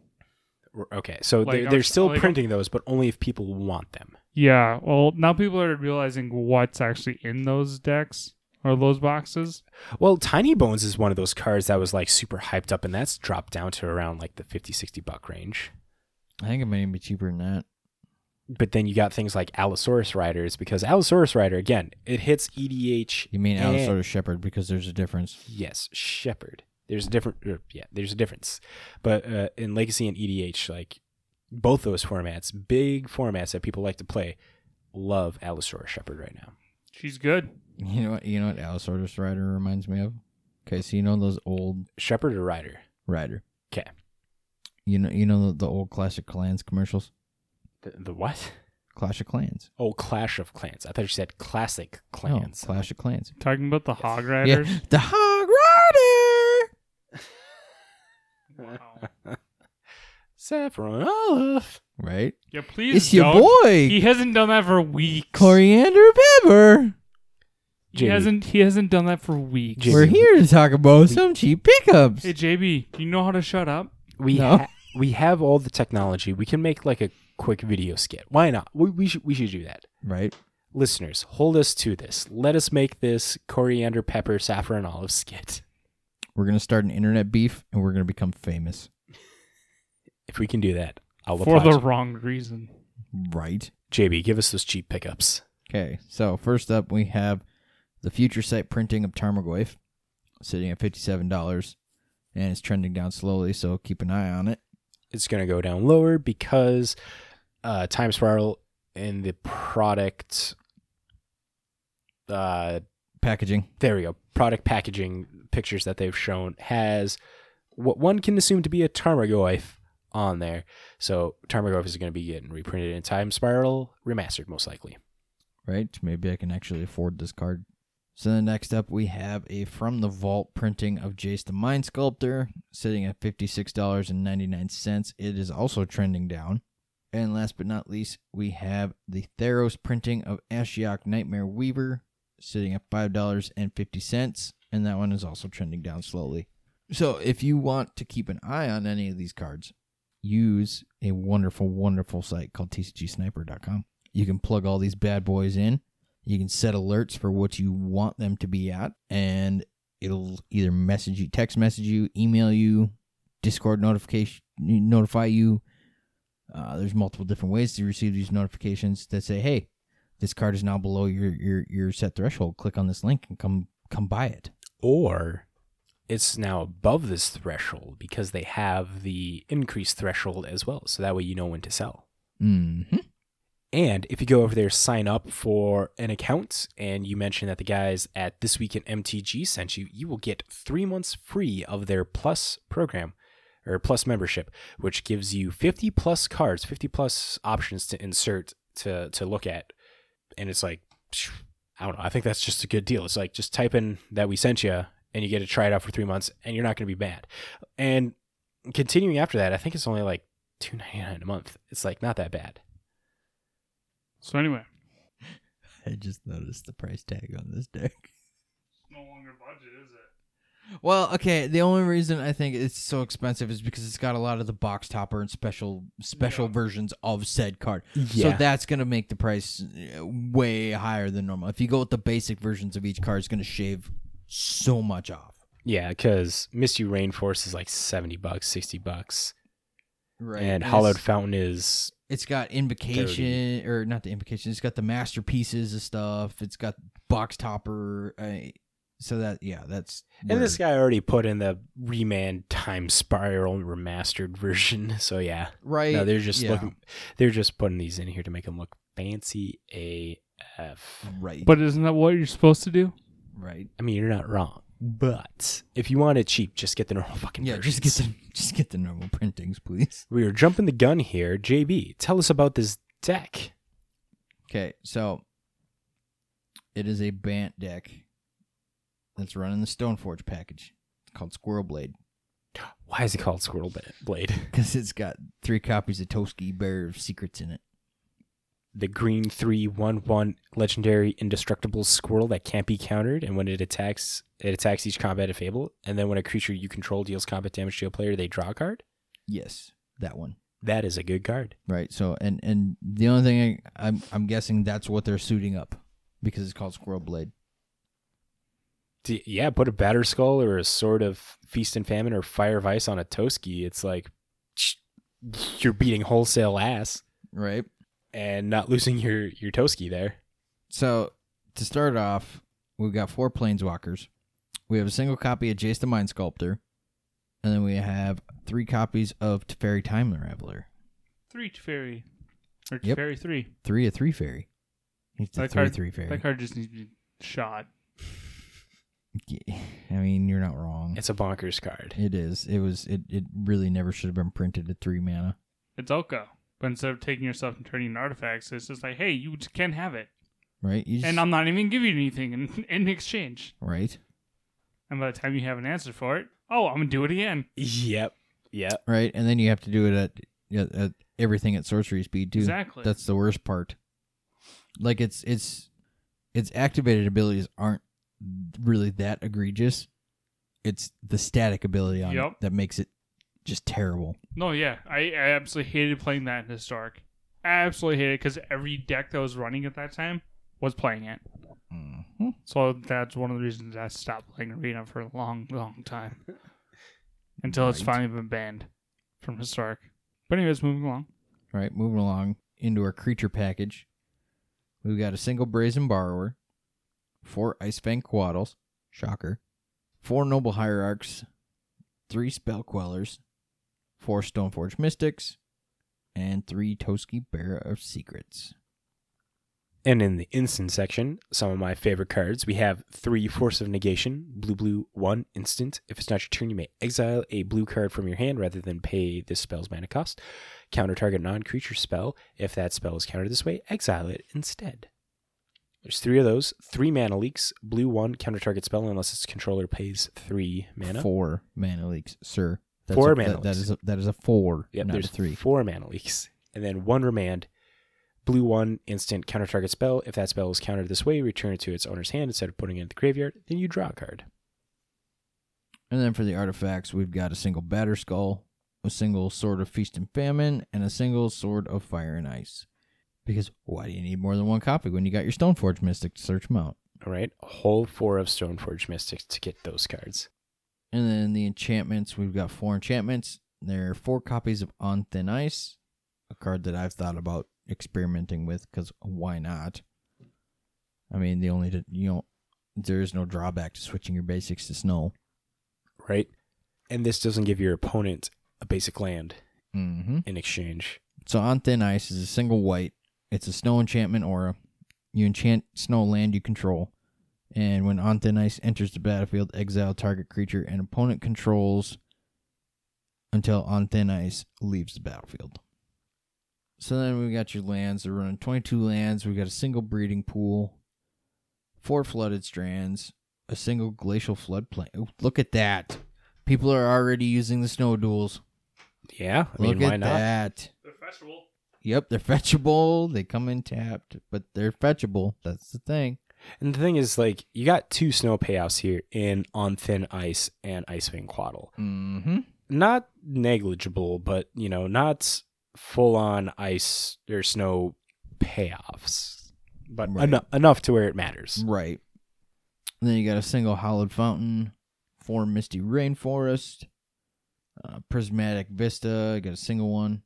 Okay, so Like, they're, they're s- still like, printing those, but only if people want them. Yeah, well, now people are realizing what's actually in those decks or those boxes. Well, Tiny Bones is one of those cards that was like super hyped up, and that's dropped down to around like the 50, 60 buck range. I think it might even be cheaper than that. But then you got things like Allosaurus Riders, because Allosaurus Rider, again, it hits EDH. You mean and- Allosaurus Shepherd because there's a difference. Yes, Shepherd. There's a different, er, yeah, there's a difference. But uh, in Legacy and EDH, like both those formats, big formats that people like to play, love Allosaurus Shepherd right now. She's good. You know what? You know what Allosaurus Rider reminds me of. Okay, so you know those old Shepherd or Rider? Rider. Okay. You know, you know the, the old classic Clans commercials. The, the what? Clash of Clans. Oh, Clash of Clans. I thought you said classic clans. No, Clash of Clans. Talking about the hog riders. Yeah, the Hog Rider. Wow. Saffron Olive. Right. Yeah, please. It's your don't. boy, He hasn't done that for weeks. Coriander Pepper. He Jamie. hasn't. He hasn't done that for weeks. Jamie. We're here to talk about some cheap pickups. Hey JB, do you know how to shut up? We No. ha- we have all the technology. We can make like a quick video skit. Why not? We, we should we should do that. Right. Listeners, hold us to this. Let us make this coriander pepper saffron olive skit. We're gonna start an internet beef, and we're gonna become famous. If we can do that, I'll For the you. wrong reason. Right. JB, give us those cheap pickups. Okay. So first up, we have the Future Sight printing of Tarmogoyf, sitting at fifty-seven dollars, and it's trending down slowly. So keep an eye on it. It's going to go down lower because uh, Time Spiral in the product. Uh, Packaging. there we go. Product packaging pictures that they've shown has what one can assume to be a Tarmogoyf on there. So Tarmogoyf is going to be getting reprinted in Time Spiral remastered, most likely. right? Maybe I can actually afford this card. So then next up we have a from the vault printing of Jace the Mind Sculptor, sitting at fifty six dollars and ninety nine cents. It is also trending down. And last but not least, we have the Theros printing of Ashiok Nightmare Weaver, sitting at five dollars and fifty cents, and that one is also trending down slowly. So if you want to keep an eye on any of these cards, use a wonderful, wonderful site called tcgsniper.com. You can plug all these bad boys in. You can set alerts for what you want them to be at, and it'll either message you, text message you, email you, Discord notification notify you. Uh, there's multiple different ways to receive these notifications that say, "Hey, this card is now below your your your set threshold. Click on this link and come come buy it." Or it's now above this threshold because they have the increased threshold as well. So that way you know when to sell. Mm-hmm. And if you go over there, sign up for an account, and you mention that the guys at This Week in MTG sent you, you will get three months free of their Plus program or Plus membership, which gives you 50 plus cards, 50 plus options to insert to to look at. And it's like, I don't know. I think that's just a good deal. It's like just type in that we sent you, and you get to try it out for three months, and you're not going to be bad. And continuing after that, I think it's only like two ninety nine a month. It's like not that bad. So anyway, I just noticed the price tag on this deck. no longer budget, is it? Well, okay. The only reason I think it's so expensive is because it's got a lot of the box topper and special special versions of said card. Yeah. So that's gonna make the price uh, way higher than normal. If you go with the basic versions of each card, it's gonna shave so much off. Yeah, because Misty Rainforest is like seventy bucks, sixty bucks, Right. and Hallowed Fountain is It's got invocation or not the invocation. It's got the masterpieces of stuff. It's got box topper. Uh, so that yeah, that's and this guy already put in the Remand Time Spiral remastered version. So yeah, right. no, they're just yeah, looking, they're just putting these in here to make them look fancy AF. right. But isn't that what you're supposed to do? right. I mean, you're not wrong, but if you want it cheap, just get the normal fucking Yeah, just get the just get the normal printings, please. We are jumping the gun here. JB, tell us about this deck. Okay, so it is a Bant deck that's running the Stoneforge package. It's called Squirrel Blade Why is it called Squirrel Blade? because it's got three copies of Toski Bearer of Secrets in it. the green three one one legendary indestructible squirrel that can't be countered, and when it attacks, it attacks each combat if able, and then when a creature you control deals combat damage to a player, they draw a card. Yes, that one. That is a good card. Right. So, and and the only thing I, I'm I'm guessing that's what they're suiting up because it's called Squirrel Blade. D- yeah, put a Batterskull or a sword of feast and famine or fire of ice on a Toski. It's like you're beating wholesale ass Right. and not losing your your Toski there. So to start off, we've got four planeswalkers. We have a single copy of Jace the Mind Sculptor, and then we have three copies of Teferi Time Unraveler. Three Teferi. Or Yep. Teferi three. Three a three fairy. He's the That three card- three fairy. That card just needs to be shot. Yeah, I mean, you're not wrong. It's a bonkers card. It is. It was. It. It really never should have been printed at three mana. It's Oko. But instead of taking yourself and turning into artifacts, it's just like, hey, you just can't have it. Right. Just, And I'm not even giving you anything in, in exchange. right. And by the time you have an answer for it, oh, I'm going to do it again. Yep. Yep. Right. And then you have to do it at, at, at everything at sorcery speed too. Exactly. That's the worst part. Like it's it's its activated abilities aren't really that egregious. It's the static ability on it that makes it just terrible. No, yeah. I, I absolutely hated playing that in Historic. Absolutely hated it because every deck that was running at that time was playing it. Mm-hmm. So that's one of the reasons I stopped playing Arena for a long, long time. Until it's Right. finally been banned from Historic. But anyways, moving along. All right, moving along into our creature package. We've got a single brazen borrower, four Ice-Fang Coatls, shocker, four noble hierarchs, three spell quellers, four Stoneforge mystics, and three Toski Bearer of Secrets. And in the instant section, some of my favorite cards, we have three Force of Negation, blue, blue, one instant. If it's not your turn, you may exile a blue card from your hand rather than pay this spell's mana cost. Counter target non creature spell. If that spell is countered this way, exile it instead. There's three of those. Three mana leaks, blue, one, counter target spell unless its controller pays three mana. Four mana leaks, sir. Four a, mana that- that leaks. is a, that is a four, Yep, not a there's three. four mana leaks. And then one remand, blue one instant counter target spell. If that spell is countered this way, return it to its owner's hand instead of putting it in the graveyard. Then you draw a card. And then for the artifacts, we've got a single Batterskull, a single Sword of Feast and Famine, and a single Sword of Fire and Ice. Because why do you need more than one copy when you got your Stoneforge Mystic to search them out? All right, a whole four of Stoneforge Mystics to get those cards. And then the enchantments, we've got four enchantments. There are four copies of On Thin Ice, a card that I've thought about experimenting with because why not? I mean, the only you know there is no drawback to switching your basics to snow. Right, and this doesn't give your opponent a basic land Mm-hmm. in exchange. So on thin ice is a single white. It's a snow enchantment aura. You enchant snow land you control, and when on thin ice enters the battlefield, exile target creature and opponent controls until on thin ice leaves the battlefield. So then we got your lands. They're running 22 lands. We've got a single breeding pool, four flooded strands, a single glacial floodplain. Ooh, look at that! People are already using the snow duels. Yeah, I Look mean, why at not? that. They're fetchable. Yep, they're fetchable. They come in tapped, but they're fetchable. That's the thing. And the thing is, like, you got two snow payoffs here in On Thin Ice and Icewing Coatl. Mm-hmm. Not negligible, but, you know, not full on ice or snow payoffs. But Right. eno- enough to where it matters. Right. And then you got a single hallowed fountain, four misty rainforest, uh, prismatic vista. You got a single one,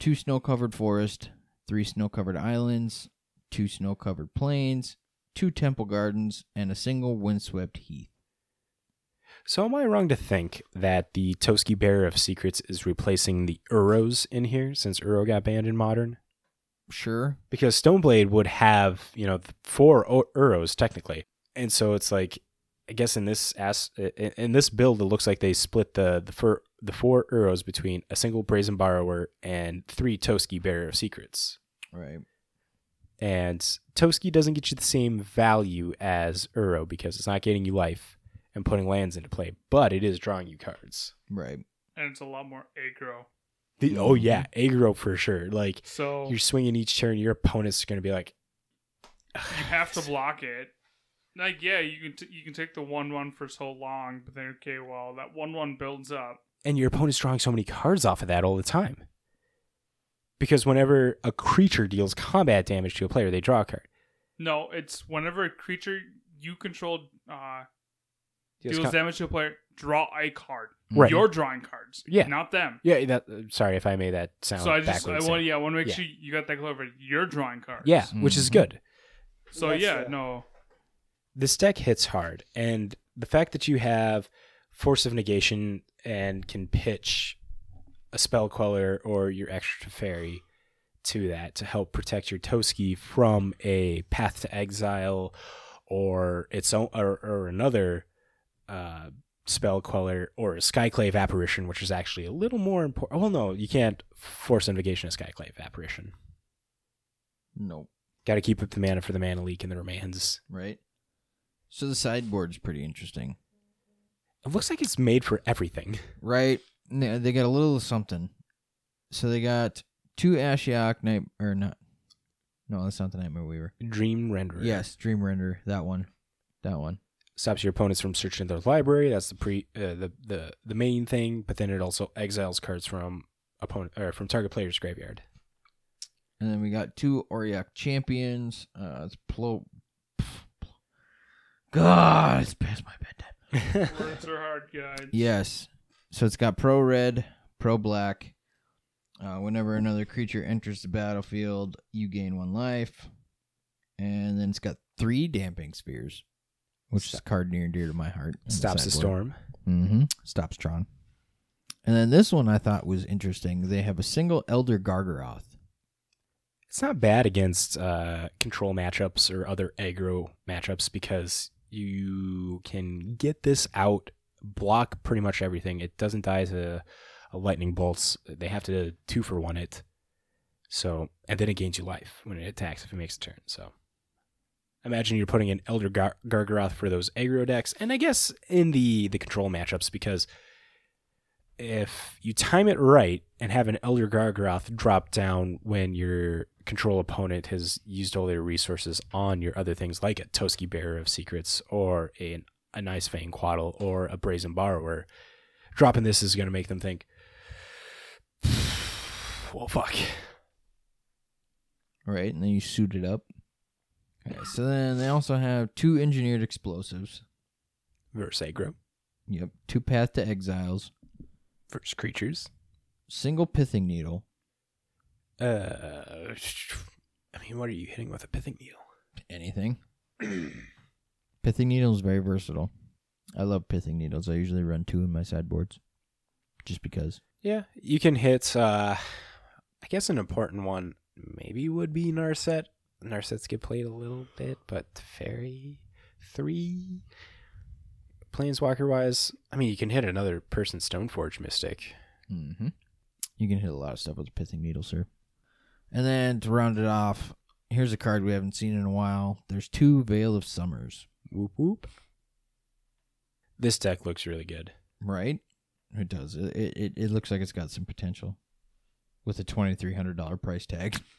two snow covered forest, three snow covered islands, two snow covered plains, two temple gardens, and a single windswept heath. So, am I wrong to think that the Toski Bearer of Secrets is replacing the Uros in here since Uro got banned in Modern? Sure. because Stoneblade would have you know four Uros technically, and so it's like I guess in this as in in this build it looks like they split the the four the four Uros between a single Brazen Borrower and three Toski Bearer of Secrets, Right. and Toski doesn't get you the same value as Uro because it's not getting you life and putting lands into play, but it is drawing you cards. Right. And it's a lot more aggro. The, oh yeah, aggro for sure. Like So you're swinging each turn, your opponent's going to be like, you have to block it. Like yeah, you can t- you can take the one one for so long, but then okay, well that one one builds up. and your opponent's drawing so many cards off of that all the time. Because whenever a creature deals combat damage to a player, they draw a card. No, it's whenever a creature you control uh, Deals deals com- damage to a player, draw a card. Right. You're drawing cards. Yeah. Not them. yeah, that. uh, Sorry if I made that sound so I just I backwards. want yeah I want to make Yeah. sure you got that clear. You're drawing cards. yeah, which is Mhm. good. So That's, yeah, uh, no. This deck hits hard, and the fact that you have Force of Negation and can pitch a Spell Queller or your extra fairy to that to help protect your Toski from a path to exile or its own or, or another uh, spell queller or a skyclave apparition, which is actually a little more important. Well, no, you can't force invocation of skyclave apparition. Nope. Got to keep up the mana for the mana leak and the remains. Right. So the sideboard's pretty interesting, It looks like it's made for everything. right? They they got a little of something. So they got two Ashiok night or not? No, that's not the Nightmare Weaver. Dream renderer. Yes, Dream Render. That one. That one. stops your opponents from searching their library. That's the pre uh, the the the main thing. But then it also exiles cards from opponent or from target player's graveyard. And then we got two Auriok champions. Uh, it's Plo. God, it's past my bedtime. Words are hard, guys. Yes. So it's got pro red, pro black. Uh, whenever another creature enters the battlefield, you gain one life. And then it's got three damping spheres, which is a card near and dear to my heart. Stops the storm. Mm-hmm. Stops Tron. And then this one I thought was interesting. They have a single Elder Gargaroth. It's not bad against uh, control matchups or other aggro matchups because you can get this out, block pretty much everything. It doesn't die to a lightning bolts. They have to two for one it. So and then it gains you life when it attacks if it makes a turn. So imagine you're putting in Elder Gar- Gargaroth for those aggro decks, and I guess in the the control matchups because if you time it right and have an Elder Gargaroth drop down when your control opponent has used all their resources on your other things like a Toski Bearer of Secrets or a, a Nice Fang Quaddle or a Brazen Borrower, dropping this is going to make them think, well, fuck. Right? And then you suit it up. Okay, so then they also have two engineered explosives. Verse aggro. Yep. Two Path to Exiles. Verse creatures. Single Pithing Needle. Uh, I mean, what are you hitting with a pithing needle? Anything. Pithing Needle is very versatile. I love Pithing Needles. I usually run two in my sideboards. Just because. Yeah, you can hit. Uh, I guess an important one maybe would be Narset. Narsets get played a little bit, but Fairy three, Planeswalker wise, I mean, you can hit another person Stoneforge Mystic. Mm-hmm. You can hit a lot of stuff with a Pithing Needle, sir. And then to round it off, here's a card we haven't seen in a while. There's two Veil of Summers. Whoop whoop. This deck looks really good. Right? It does. It it, it looks like it's got some potential. With a twenty three hundred dollar price tag.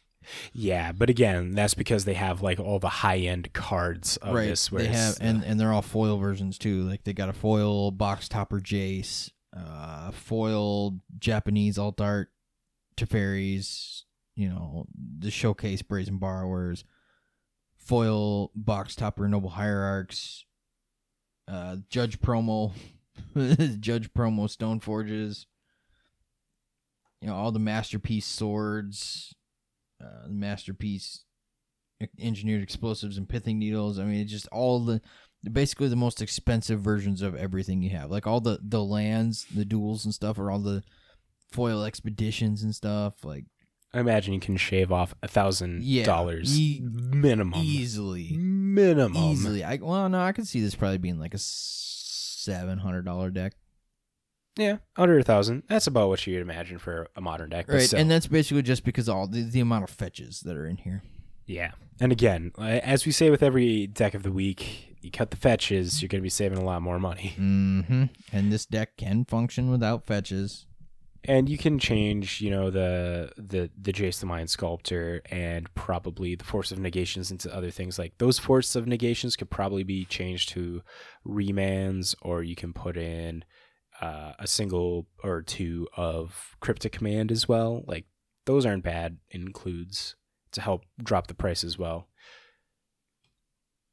Yeah, but again, that's because they have like all the high end cards of right. this. they Whereas have and, and they're all foil versions too. Like they got a foil box topper Jace, uh foil Japanese alt art Teferis, you know, the showcase brazen borrowers, foil box topper noble hierarchs, uh judge promo judge promo stone forges you know all the masterpiece swords uh masterpiece engineered explosives and pithing needles. I mean it's just all the basically the most expensive versions of everything you have. Like all the the lands the duels and stuff or all the foil expeditions and stuff like I imagine you can shave off a thousand Yeah, dollars minimum. easily Minimum. easily i well no i could see this probably being like a seven hundred dollar deck Yeah, under a thousand. That's about what you'd imagine for a modern deck. right still. and that's basically just because all the, the amount of fetches that are in here yeah. And again, uh, as we say with every deck of the week, you cut the fetches, you're going to be saving a lot more money. mm-hmm and this deck can function without fetches And you can change, you know, the the the Jace the Mind Sculptor and probably the Force of Negations into other things. Like those Force of Negations could probably be changed to remands, or you can put in uh, a single or two of Cryptic Command as well. Like those aren't bad includes to help drop the price as well.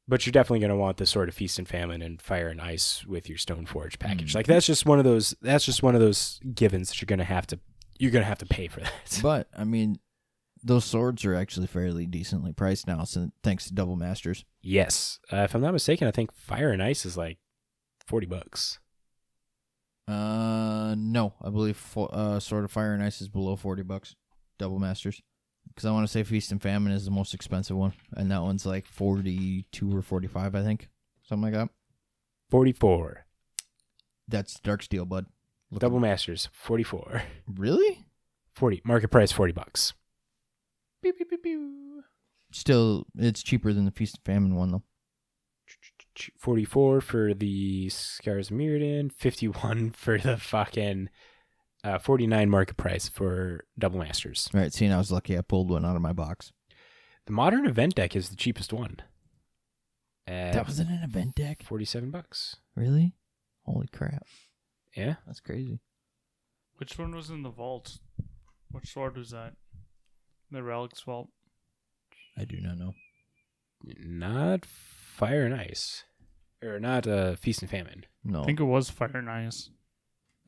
But you're definitely going to want the Sword of Feast and Famine and fire and ice with your stone forge package. Mm. Like that's just one of those. That's just one of those givens that you're going to have to. You're going to have to pay for that. But I mean, those swords are actually fairly decently priced now, so thanks to Double Masters. yes, uh, if I'm not mistaken, I think fire and ice is like forty bucks. Uh, no, I believe fo- uh, Sword of Fire and Ice is below forty bucks. Double Masters, Because I want to say Feast and Famine is the most expensive one, and that one's like forty-two or forty-five, I think, something like that. 44. That's Darksteel, bud. Look Double Masters, 44. Really? 40. Market price, 40 bucks. Still, it's cheaper than the Feast and Famine one though. 44 for the Scars of Mirrodin, 51 for the fucking uh, 49 market price for Double Masters. All right. seeing and I was lucky I pulled one out of my box. The modern event deck is the cheapest one. At That wasn't an event deck. 47 bucks. Really? Holy crap! Yeah. That's crazy. Which one was in the vault? Which sword was that? The Relic's vault. I do not know. Not Fire and Ice. Or not uh, Feast and Famine. No. I think it was Fire and Ice.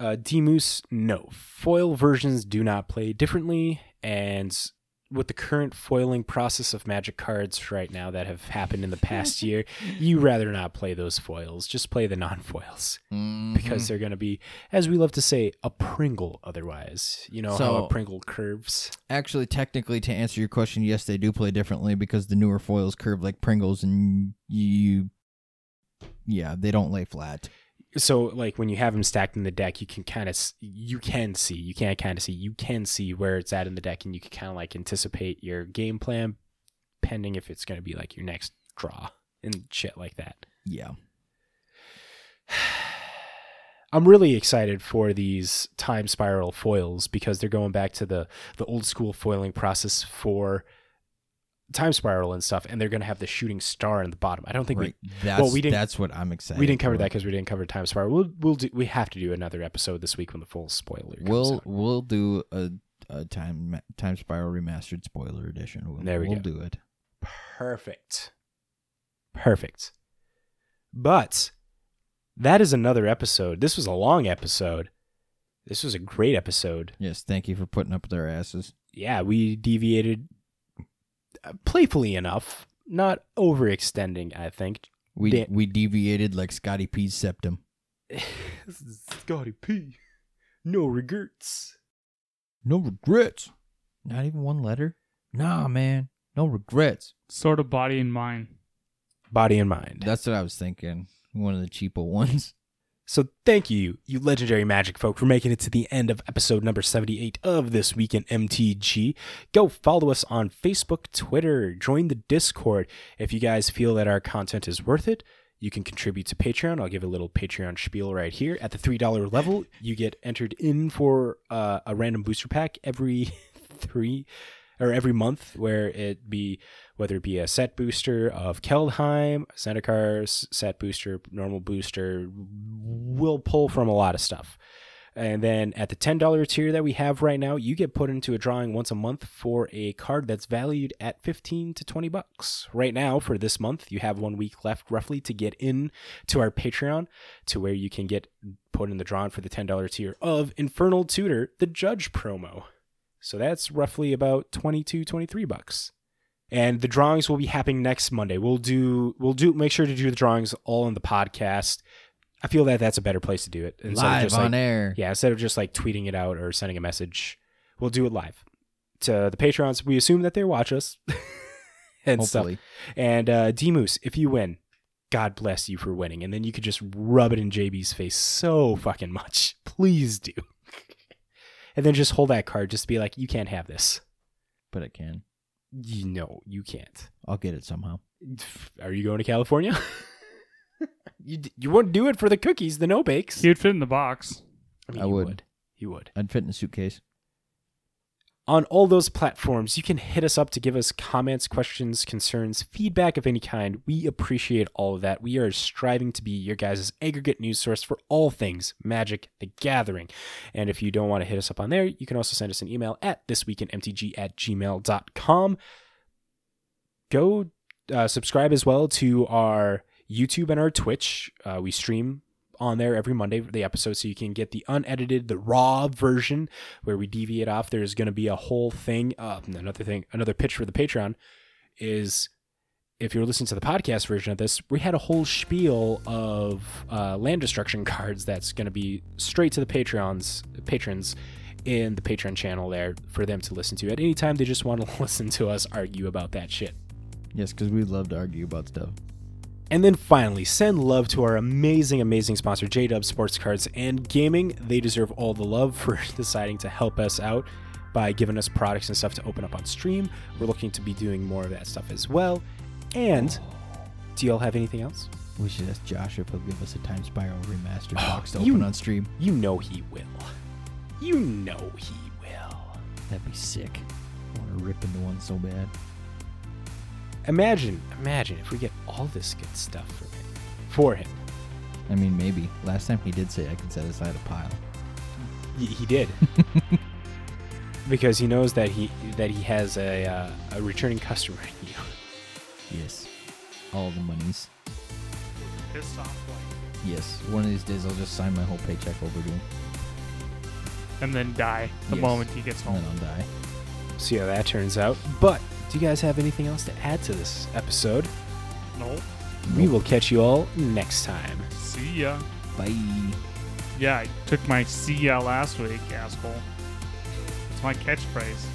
Uh, D-Moose, no. Foil versions do not play differently, and with the current foiling process of Magic cards right now that have happened in the past year, you rather not play those foils. Just play the non-foils Mhm. because they're going to be, as we love to say, a Pringle. Otherwise, you know how a Pringle curves. actually, technically, to answer your question, yes, they do play differently because the newer foils curve like Pringles, and you, yeah, they don't lay flat. So like when you have them stacked in the deck you can kind of you can see you can't kind of see you can see where it's at in the deck and you can kind of like anticipate your game plan pending if it's going to be like your next draw and shit like that Yeah. i'm really excited for these time spiral foils because they're going back to the the old school foiling process for time spiral and stuff and they're going to have the shooting star in the bottom i don't think right. That's well, we didn't- that's what I'm excited. we we didn't cover for. that because we didn't cover time spiral we'll we'll do we have to do another episode this week when the full spoiler comes We'll out. we'll do a, a time time spiral remastered spoiler edition. We'll, There we we'll go. do it. Perfect. Perfect. But that is another episode. This was a long episode. This was a great episode. Yes, thank you for putting up with our asses. Yeah, we deviated playfully enough, not overextending, I think. We Dan- we deviated like Scotty P's septum. Scotty P. No regrets. No regrets. Not even one letter. Nah, man. No regrets. Sword of Body and Mind. Body and mind. That's what I was thinking. One of the cheapo ones. So thank you, you legendary magic folk, for making it to the end of episode number 78 of This Week in MTG. Go follow us on Facebook, Twitter, join the Discord. If you guys feel that our content is worth it, you can contribute to Patreon. I'll give a little Patreon spiel right here. At the $3 level, you get entered in for uh, a random booster pack every three or every month where it be whether it be a set booster of Kaldheim, Zendikar set booster, normal booster, we'll pull from a lot of stuff. And then at the $10 tier that we have right now, you get put into a drawing once a month for a card that's valued at 15 to 20 bucks. Right now, for this month, you have one week left roughly to get in to our Patreon to where you can get put in the drawing for the $10 tier of Infernal Tutor, the Judge promo. So that's roughly about 22, 23 bucks. And the drawings will be happening next Monday. We'll do we'll do make sure to do the drawings all on the podcast. I feel that that's a better place to do it instead of Live just on like, air. yeah, instead of just like tweeting it out or sending a message, we'll do it live to the patrons. We assume that they watch us and Hopefully. stuff. And uh, D Moose, if you win, God bless you for winning, and then you could just rub it in JB's face so fucking much. Please do. And then just hold that card, just be like, you can't have this. But it can. You know, you can't. I'll get it somehow. Are you going to California? you you wouldn't do it for the cookies, the no bakes. You'd fit in the box. I, mean, I you would. You would. I'd fit in a suitcase. On all those platforms, you can hit us up to give us comments, questions, concerns, feedback of any kind. We appreciate all of that. We are striving to be your guys' aggregate news source for all things Magic the Gathering. And if you don't want to hit us up on there, you can also send us an email at thisweekinmtg at gmail.com. Go uh, subscribe as well to our YouTube and our Twitch. Uh, we stream on there every Monday the episode so you can get the unedited, the raw version where we deviate off. There's going to be a whole thing. Uh, another thing, another pitch for the Patreon is if you're listening to the podcast version of this, we had a whole spiel of uh, land destruction cards that's going to be straight to the Patreons patrons in the Patreon channel there for them to listen to at any time they just want to listen to us argue about that shit. Yes, because we love to argue about stuff. And then finally, send love to our amazing, amazing sponsor, JDub Sports Cards and Gaming. They deserve all the love for deciding to help us out by giving us products and stuff to open up on stream. We're looking to be doing more of that stuff as well. And do y'all have anything else? We should ask Josh if he'll give us a Time Spiral remastered Oh, box to you- open on stream. You know he will. You know he will. That'd be sick. I want to rip into one so bad. Imagine, imagine if we get all this good stuff from him, for him. I mean, maybe. Last time he did say I could set aside a pile. Y- he did. because he knows that he that he has a uh, a returning customer in you. Yes. All the monies. Pissed off white. Yes. One of these days I'll just sign my whole paycheck over to him. And then die the Yes. moment he gets And home. then I'll die. See how that turns out. But do you guys have anything else to add to this episode? No. We will catch you all next time. See ya. Bye. Yeah, I took my see ya last week, asshole. It's my catchphrase.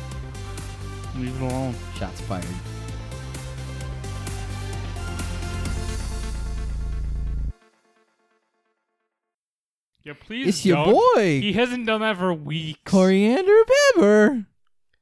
Leave it alone. Shots fired. Yeah, please. It's your don't. boy, He hasn't done that for weeks. Coriander Pepper.